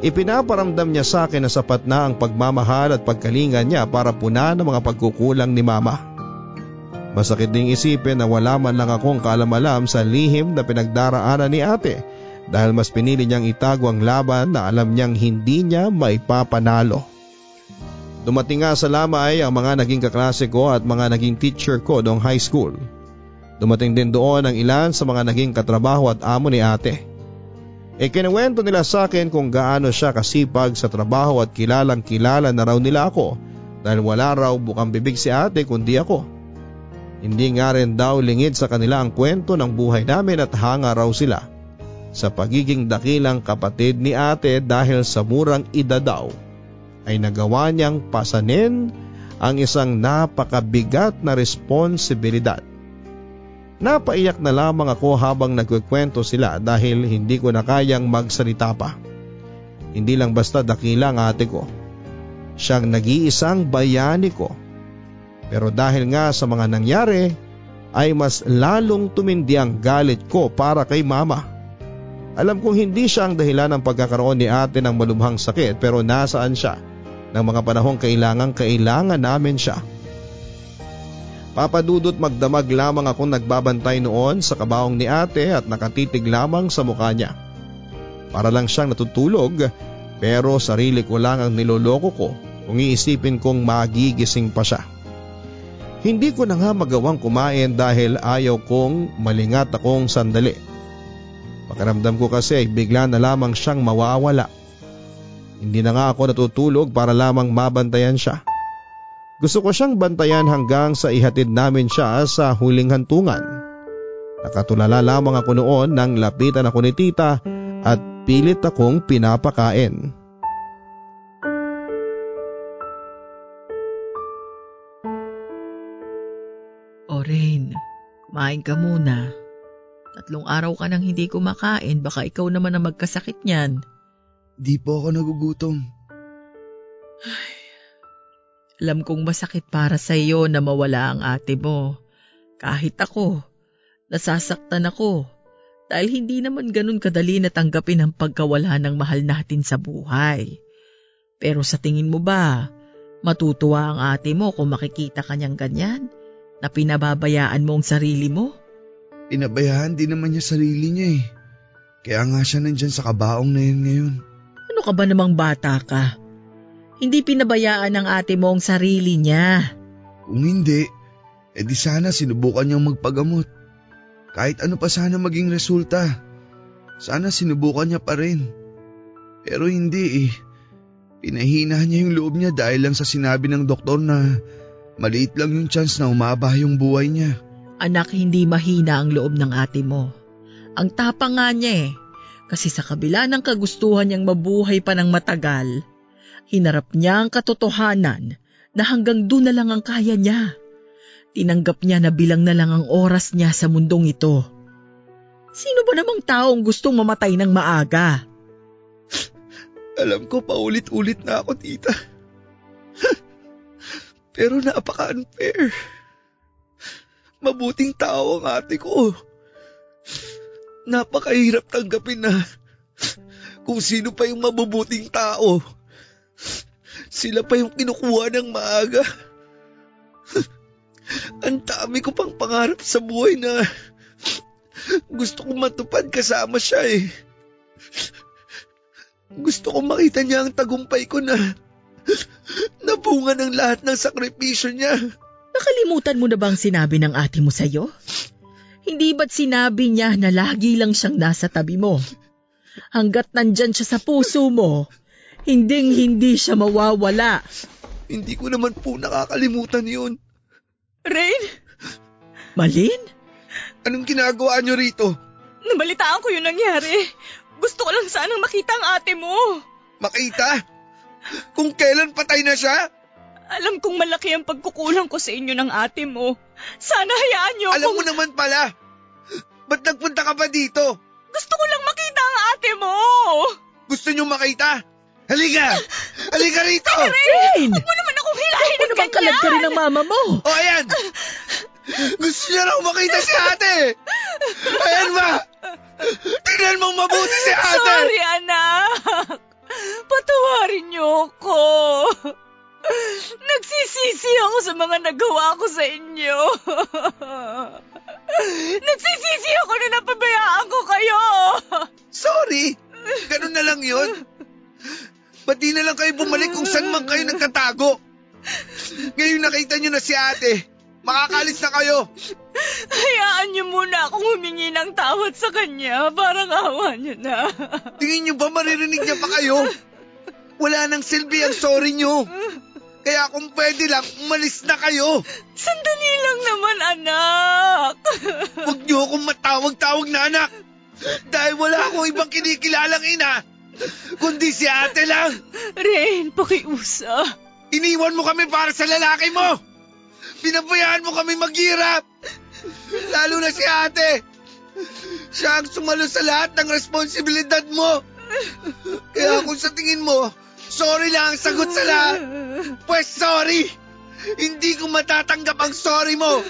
Ipinaparamdam niya sa akin na sapat na ang pagmamahal at pagkalinga niya para puna ng mga pagkukulang ni mama. Masakit ding isipin na wala man lang akong kalamalam sa lihim na pinagdaraanan ni ate dahil mas pinili niyang itago ang laban na alam niyang hindi niya maipapanalo. Dumating nga sa lamay ang mga naging kaklase ko at mga naging teacher ko noong high school. Dumating din doon ang ilan sa mga naging katrabaho at amo ni ate. E kinuwento nila sa akin kung gaano siya kasipag sa trabaho at kilalang kilala na raw nila ako dahil wala raw bukang bibig si ate kundi ako. Hindi nga rin daw lingid sa kanila ang kwento ng buhay namin at hanga raw sila sa pagiging dakilang kapatid ni ate dahil sa murang edad daw ay nagawa niyang pasanin ang isang napakabigat na responsibilidad. Napaiyak na lamang ako habang nagkikwento sila dahil hindi ko na kayang magsalita pa. Hindi lang basta dakila ang ate ko. Siyang nag-iisang bayani ko Pero dahil nga sa mga nangyari ay mas lalong tumindi ang galit ko para kay mama. Alam kong hindi siya ang dahilan ng pagkakaroon ni ate ng malubhang sakit pero nasaan siya ng mga panahong kailangan kailangan namin siya. Papadudot magdamag lamang akong nagbabantay noon sa kabaong ni ate at nakatitig lamang sa mukha niya. Para lang siyang natutulog pero sarili ko lang ang niloloko ko kung iisipin kong magigising pa siya. Hindi ko na nga magawang kumain dahil ayaw kong malingat akong sandali. Pakiramdam ko kasi bigla na lamang siyang mawawala. Hindi na nga ako natutulog para lamang mabantayan siya. Gusto ko siyang bantayan hanggang sa ihatid namin siya sa huling hantungan. Nakatulala lamang ako noon nang lapitan ako ni tita at pilit akong pinapakain. Kumain ka muna. Tatlong araw ka nang hindi kumakain, baka ikaw naman ang magkasakit niyan. Di po ako nagugutom. Alam kong masakit para sa iyo na mawala ang ate mo. Kahit ako, nasasaktan ako dahil hindi naman ganun kadali na tanggapin ang pagkawala ng mahal natin sa buhay. Pero sa tingin mo ba, matutuwa ang ate mo kung makikita kanyang ganyan? Na pinababayaan mo ang sarili mo? Pinabayaan din naman niya sarili niya eh. Kaya nga siya nandyan sa kabaong na yun ngayon. Ano ka ba namang bata ka? Hindi pinabayaan ng ate mo ang sarili niya. Kung hindi, edi sana sinubukan niyang magpagamot. Kahit ano pa sana maging resulta. Sana sinubukan niya pa rin. Pero hindi eh. Pinahina niya yung loob niya dahil lang sa sinabi ng doktor na Maliit lang yung chance na umaba yung buhay niya. Anak, hindi mahina ang loob ng ate mo. Ang tapang nga niya eh. Kasi sa kabila ng kagustuhan niyang mabuhay pa ng matagal, hinarap niya ang katotohanan na hanggang doon na lang ang kaya niya. Tinanggap niya na bilang na lang ang oras niya sa mundong ito. Sino ba namang taong gustong mamatay ng maaga? Alam ko paulit-ulit na ako, tita. Pero napaka-unfair. Mabuting tao ang ate ko. Napakahirap tanggapin na kung sino pa yung mabubuting tao. Sila pa yung kinukuha ng maaga. Ang dami ko pang pangarap sa buhay na gusto kong matupad kasama siya eh. Gusto kong makita niya ang tagumpay ko na Nabunga ng lahat ng sakripisyo niya. Nakalimutan mo na bang sinabi ng ate mo sa'yo? Hindi ba't sinabi niya na lagi lang siyang nasa tabi mo? Hanggat nandyan siya sa puso mo, hinding hindi siya mawawala. Hindi ko naman po nakakalimutan yun. Rain? Malin? Anong ginagawa niyo rito? Nabalitaan ko yung nangyari. Gusto ko lang sanang makita ang ate mo. Makita? Kung kailan patay na siya? Alam kong malaki ang pagkukulang ko sa inyo ng ate mo. Sana hayaan niyo Alam mo naman pala. Ba't nagpunta ka pa dito? Gusto ko lang makita ang ate mo. Gusto niyo makita? Halika! Halika rito! Rain! Huwag mo naman akong hilahin Huwag mo naman ka rin ng mama mo. O ayan! Gusto niya raw makita si ate! Ayan ba? Tingnan mong mabuti si ate! Sorry, anak. Patawarin niyo ako. Nagsisisi ako sa mga nagawa ko sa inyo. Nagsisisi ako na napabayaan ko kayo. Sorry! Ganun na lang yun. Ba't di na lang kayo bumalik kung saan man kayo nagtatago? Ngayon nakita niyo na si ate. Makakalis na kayo. Hayaan niyo muna akong humingi ng tawad sa kanya. Parang awa niyo na. Tingin niyo ba maririnig niya pa kayo? Wala nang silbi ang sorry niyo. Kaya kung pwede lang, umalis na kayo. Sandali lang naman, anak. Huwag niyo akong matawag-tawag na anak. Dahil wala akong ibang kinikilalang ina. Kundi si ate lang. Rain, pakiusa. Iniwan mo kami para sa lalaki mo. Pinabayaan mo kami maghirap. Lalo na si ate. Siya ang sumalo sa lahat ng responsibilidad mo. Kaya kung sa tingin mo, sorry lang ang sagot sa lahat, pues sorry. Hindi ko matatanggap ang sorry mo.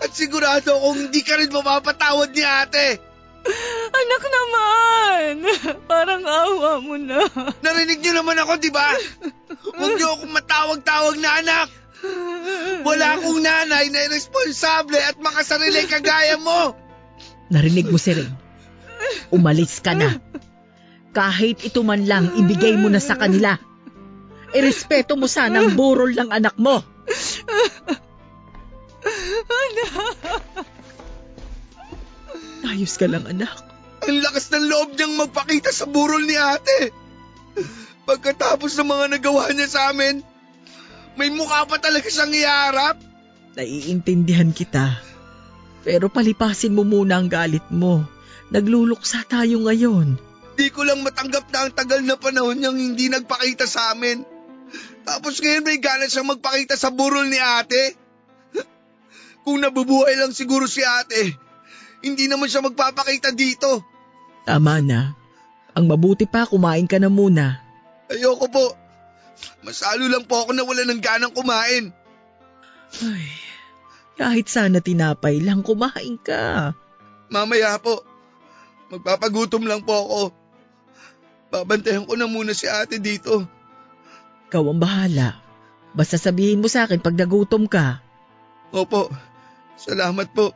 At sigurado akong hindi ka rin mapapatawad ni ate. Anak naman, parang awa mo na. Narinig niyo naman ako, di ba? Huwag niyo akong matawag-tawag na anak. Wala akong nanay na irresponsable at makasarili kagaya mo. Narinig mo si Ring. Umalis ka na. Kahit ito man lang, ibigay mo na sa kanila. Irespeto mo sana ang burol ng anak mo. Ayos ka lang, anak. Ang lakas ng loob niyang magpakita sa burol ni ate. Pagkatapos ng mga nagawa niya sa amin, may mukha pa talaga siyang iharap. Naiintindihan kita. Pero palipasin mo muna ang galit mo. Nagluluksa tayo ngayon. Di ko lang matanggap na ang tagal na panahon niyang hindi nagpakita sa amin. Tapos ngayon may gana siyang magpakita sa burol ni ate. Kung nabubuhay lang siguro si ate, hindi naman siya magpapakita dito. Tama na. Ang mabuti pa, kumain ka na muna. Ayoko po. Masalo lang po ako na wala ng ganang kumain. Ay, kahit sana tinapay lang, kumain ka. Mamaya po. Magpapagutom lang po ako. Babantayan ko na muna si ate dito. Ikaw ang bahala. Basta sabihin mo sa akin pag nagutom ka. Opo, salamat po.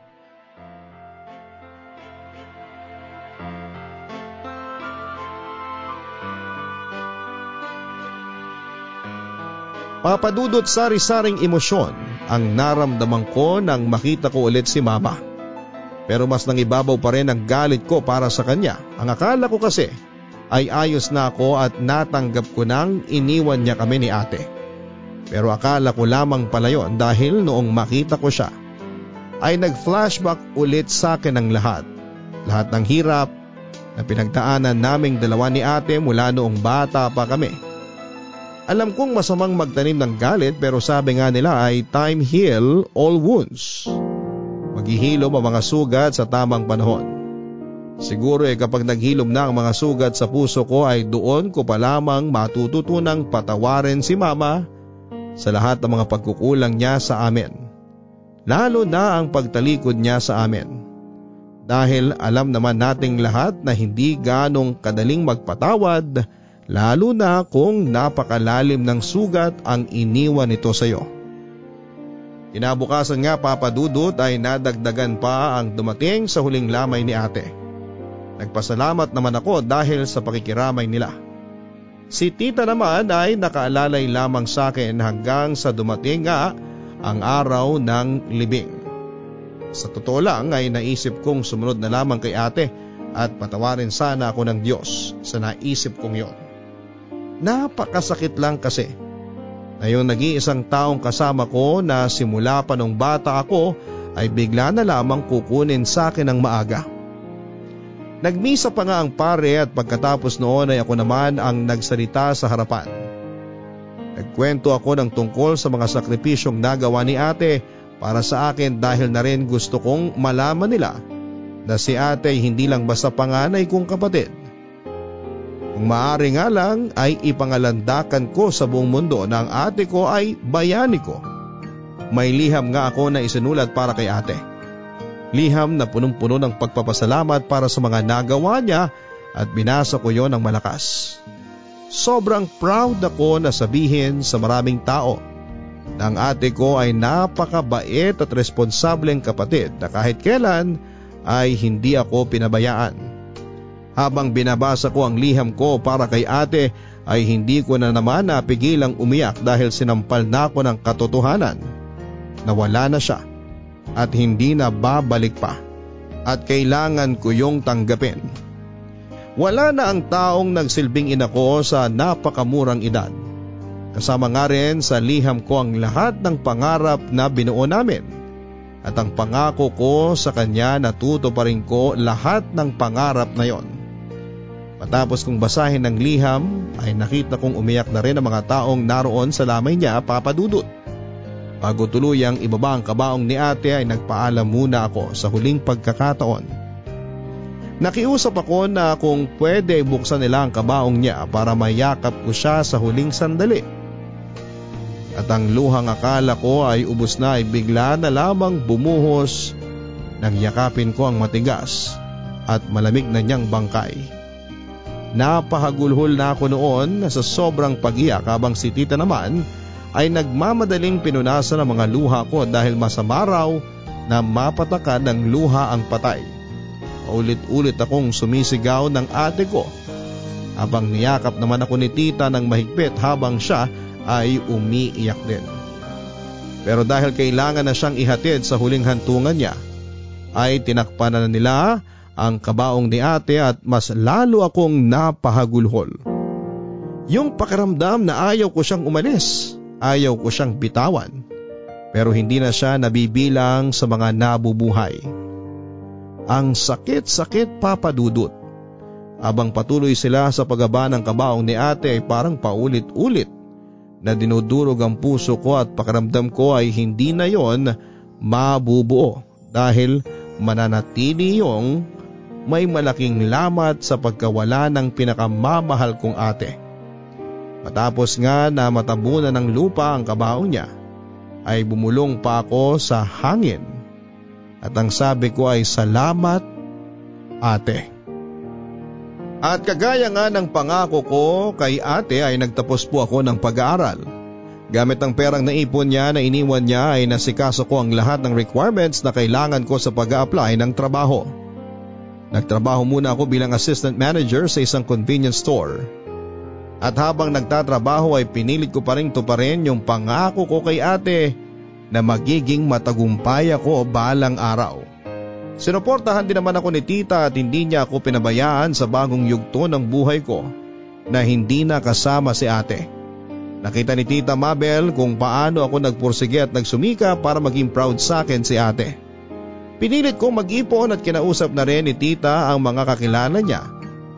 Papadudot sari-saring emosyon ang naramdaman ko nang makita ko ulit si mama. Pero mas nangibabaw pa rin ang galit ko para sa kanya. Ang akala ko kasi ay ayos na ako at natanggap ko nang iniwan niya kami ni ate. Pero akala ko lamang pala yon dahil noong makita ko siya ay nag-flashback ulit sa akin ang lahat. Lahat ng hirap na pinagdaanan naming dalawa ni ate mula noong bata pa kami. Alam kong masamang magtanim ng galit pero sabi nga nila ay time heal all wounds. Maghihilom ang mga sugat sa tamang panahon. Siguro eh kapag naghilom na ang mga sugat sa puso ko ay doon ko pa lamang matututunang patawarin si mama sa lahat ng mga pagkukulang niya sa amin. Lalo na ang pagtalikod niya sa amin. Dahil alam naman nating lahat na hindi ganong kadaling magpatawad lalo na kung napakalalim ng sugat ang iniwan nito sa iyo. Kinabukasan nga papadudot ay nadagdagan pa ang dumating sa huling lamay ni ate. Nagpasalamat naman ako dahil sa pakikiramay nila. Si tita naman ay nakaalalay lamang sa akin hanggang sa dumating nga ang araw ng libing. Sa totoo lang ay naisip kong sumunod na lamang kay ate at patawarin sana ako ng Diyos sa naisip kong yon. Napakasakit lang kasi na yung nag-iisang taong kasama ko na simula pa nung bata ako ay bigla na lamang kukunin sa akin ng maaga. Nagmisa pa nga ang pare at pagkatapos noon ay ako naman ang nagsalita sa harapan. Nagkwento ako ng tungkol sa mga sakripisyong nagawa ni ate para sa akin dahil na rin gusto kong malaman nila na si ate hindi lang basta panganay kong kapatid kung maaari nga lang ay ipangalandakan ko sa buong mundo na ang ate ko ay bayani ko. May liham nga ako na isinulat para kay ate. Liham na punong-puno ng pagpapasalamat para sa mga nagawa niya at binasa ko yon ng malakas. Sobrang proud ako na sabihin sa maraming tao na ang ate ko ay napakabait at responsableng kapatid na kahit kailan ay hindi ako pinabayaan. Habang binabasa ko ang liham ko para kay ate ay hindi ko na naman napigilang umiyak dahil sinampal na ako ng katotohanan na wala na siya at hindi na babalik pa at kailangan ko yung tanggapin. Wala na ang taong nagsilbing ina ko sa napakamurang edad. Kasama nga rin sa liham ko ang lahat ng pangarap na binuo namin at ang pangako ko sa kanya na pa rin ko lahat ng pangarap na yon. Matapos kong basahin ng liham ay nakita kong umiyak na rin ang mga taong naroon sa lamay niya papadudot. Bago tuluyang ibaba ang kabaong ni ate ay nagpaalam muna ako sa huling pagkakataon. Nakiusap ako na kung pwede buksan nila ang kabaong niya para mayakap ko siya sa huling sandali. At ang luhang akala ko ay ubos na ay bigla na lamang bumuhos nang yakapin ko ang matigas at malamig na niyang bangkay. Napahagulhol na ako noon sa sobrang pagiyak habang si tita naman ay nagmamadaling pinunasan ang mga luha ko dahil masama raw na mapatakan ng luha ang patay. Ulit-ulit akong sumisigaw ng ate ko habang niyakap naman ako ni tita ng mahigpit habang siya ay umiiyak din. Pero dahil kailangan na siyang ihatid sa huling hantungan niya, ay tinakpan na nila ang kabaong ni ate at mas lalo akong napahagulhol. Yung pakiramdam na ayaw ko siyang umalis, ayaw ko siyang bitawan, pero hindi na siya nabibilang sa mga nabubuhay. Ang sakit-sakit papadudot. Abang patuloy sila sa paggaba ng kabaong ni ate ay parang paulit-ulit na dinudurog ang puso ko at pakiramdam ko ay hindi na yon mabubuo dahil mananatili yung may malaking lamat sa pagkawala ng pinakamamahal kong ate. Matapos nga na matabunan ng lupa ang kabaong niya, ay bumulong pa ako sa hangin at ang sabi ko ay salamat ate. At kagaya nga ng pangako ko kay ate ay nagtapos po ako ng pag-aaral. Gamit ang perang naipon niya na iniwan niya ay nasikaso ko ang lahat ng requirements na kailangan ko sa pag apply ng trabaho. Nagtrabaho muna ako bilang assistant manager sa isang convenience store. At habang nagtatrabaho ay pinilit ko pa rin tuparin yung pangako ko kay ate na magiging matagumpay ako balang araw. Sinuportahan din naman ako ni tita at hindi niya ako pinabayaan sa bagong yugto ng buhay ko na hindi na kasama si ate. Nakita ni tita Mabel kung paano ako nagpursige at nagsumika para maging proud sa akin si ate. Pinilit kong mag-ipon at kinausap na rin ni tita ang mga kakilala niya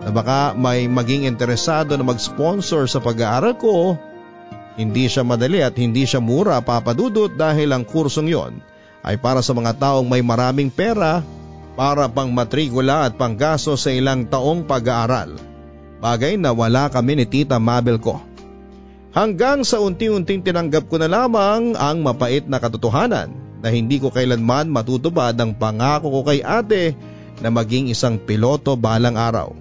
na baka may maging interesado na mag-sponsor sa pag-aaral ko. Hindi siya madali at hindi siya mura papadudot dahil ang kursong yon ay para sa mga taong may maraming pera para pang matrikula at panggaso sa ilang taong pag-aaral. Bagay na wala kami ni Tita Mabel ko. Hanggang sa unti-unting tinanggap ko na lamang ang mapait na katotohanan na hindi ko kailanman matutupad ang pangako ko kay ate na maging isang piloto balang araw.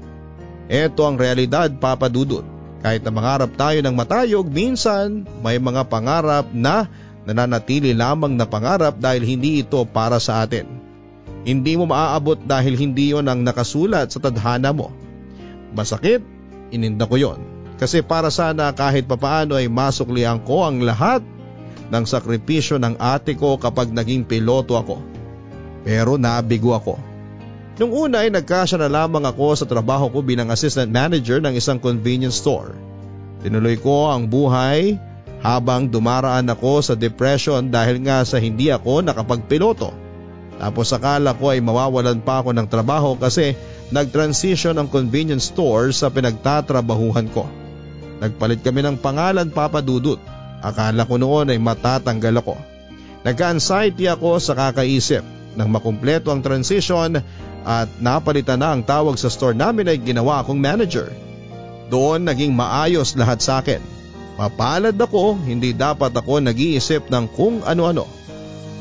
Ito ang realidad papadudot. Kahit na mangarap tayo ng matayog, minsan may mga pangarap na nananatili lamang na pangarap dahil hindi ito para sa atin. Hindi mo maaabot dahil hindi yon ang nakasulat sa tadhana mo. Masakit, ininda ko yon. Kasi para sana kahit papaano ay masuklian ko ang lahat ng sakripisyo ng ate ko kapag naging piloto ako. Pero nabigo ako. Nung una ay nagkasya na lamang ako sa trabaho ko bilang assistant manager ng isang convenience store. Tinuloy ko ang buhay habang dumaraan ako sa depression dahil nga sa hindi ako nakapagpiloto. Tapos akala ko ay mawawalan pa ako ng trabaho kasi nag-transition ang convenience store sa pinagtatrabahuhan ko. Nagpalit kami ng pangalan Papa Dudut Akala ko noon ay matatanggal ako. Nagka-anxiety ako sa kakaisip nang makumpleto ang transition at napalitan na ang tawag sa store namin ay ginawa akong manager. Doon naging maayos lahat sa akin. Mapalad ako, hindi dapat ako nag-iisip ng kung ano-ano.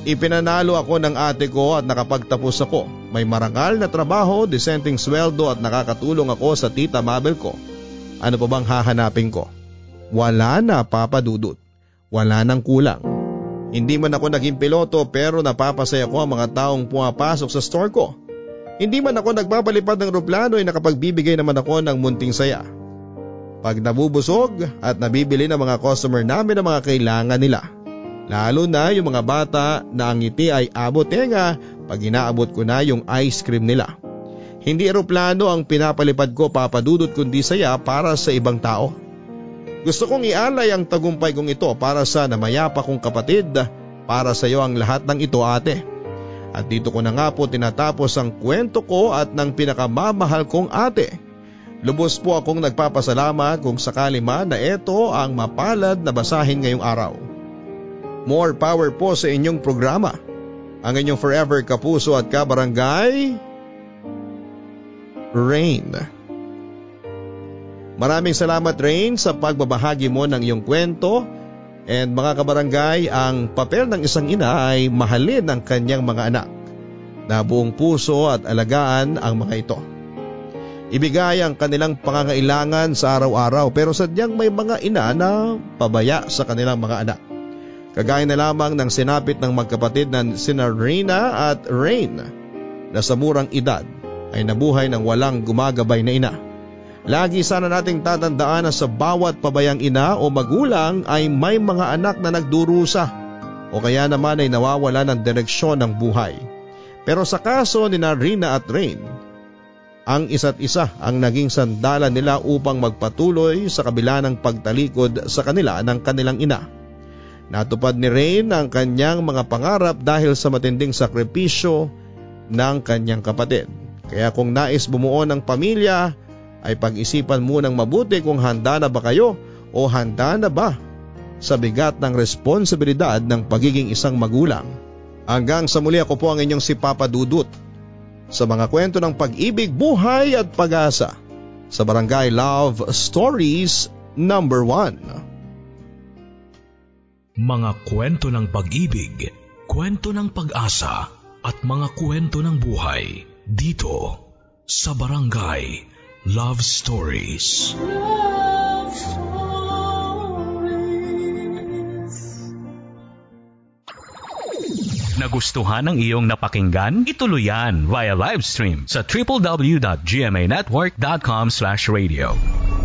Ipinanalo ako ng ate ko at nakapagtapos ako. May marangal na trabaho, disenteng sweldo at nakakatulong ako sa tita Mabel ko. Ano pa bang hahanapin ko? Wala na papadudot. Wala nang kulang. Hindi man ako naging piloto pero napapasaya ko ang mga taong pumapasok sa store ko. Hindi man ako nagpapalipad ng roplano ay nakapagbibigay naman ako ng munting saya. Pag nabubusog at nabibili ng mga customer namin ang mga kailangan nila. Lalo na yung mga bata na ang ngiti ay abot tenga pag inaabot ko na yung ice cream nila. Hindi eroplano ang pinapalipad ko papadudot kundi saya para sa ibang tao. Gusto kong ialay ang tagumpay kong ito para sa namayapa kong kapatid, para sa iyo ang lahat ng ito ate. At dito ko na nga po tinatapos ang kwento ko at ng pinakamamahal kong ate. Lubos po akong nagpapasalamat kung sakali man na ito ang mapalad na basahin ngayong araw. More power po sa inyong programa. Ang inyong forever kapuso at kabarangay, Rain. Maraming salamat Rain sa pagbabahagi mo ng iyong kwento And mga kabarangay, ang papel ng isang ina ay mahalin ang kanyang mga anak na buong puso at alagaan ang mga ito. Ibigay ang kanilang pangangailangan sa araw-araw pero sadyang may mga ina na pabaya sa kanilang mga anak. Kagaya na lamang ng sinapit ng magkapatid na sina Rina at Rain na sa murang edad ay nabuhay ng walang gumagabay na ina. Lagi sana nating tatandaan na sa bawat pabayang ina o magulang ay may mga anak na nagdurusa o kaya naman ay nawawala ng direksyon ng buhay. Pero sa kaso ni Rina at Rain, ang isa't isa ang naging sandalan nila upang magpatuloy sa kabila ng pagtalikod sa kanila ng kanilang ina. Natupad ni Rain ang kanyang mga pangarap dahil sa matinding sakripisyo ng kanyang kapatid. Kaya kung nais bumuo ng pamilya, ay pag-isipan munang mabuti kung handa na ba kayo o handa na ba sa bigat ng responsibilidad ng pagiging isang magulang. Hanggang sa muli ako po ang inyong si Papa Dudut sa mga kwento ng pag-ibig, buhay at pag-asa sa Barangay Love Stories number 1. Mga kwento ng pag-ibig, kwento ng pag-asa at mga kwento ng buhay dito sa Barangay Love Stories. Love Stories. Nagustuhan ng iyong napakinggan? Ituloy yan via live stream sa www.gmanetwork.com/radio.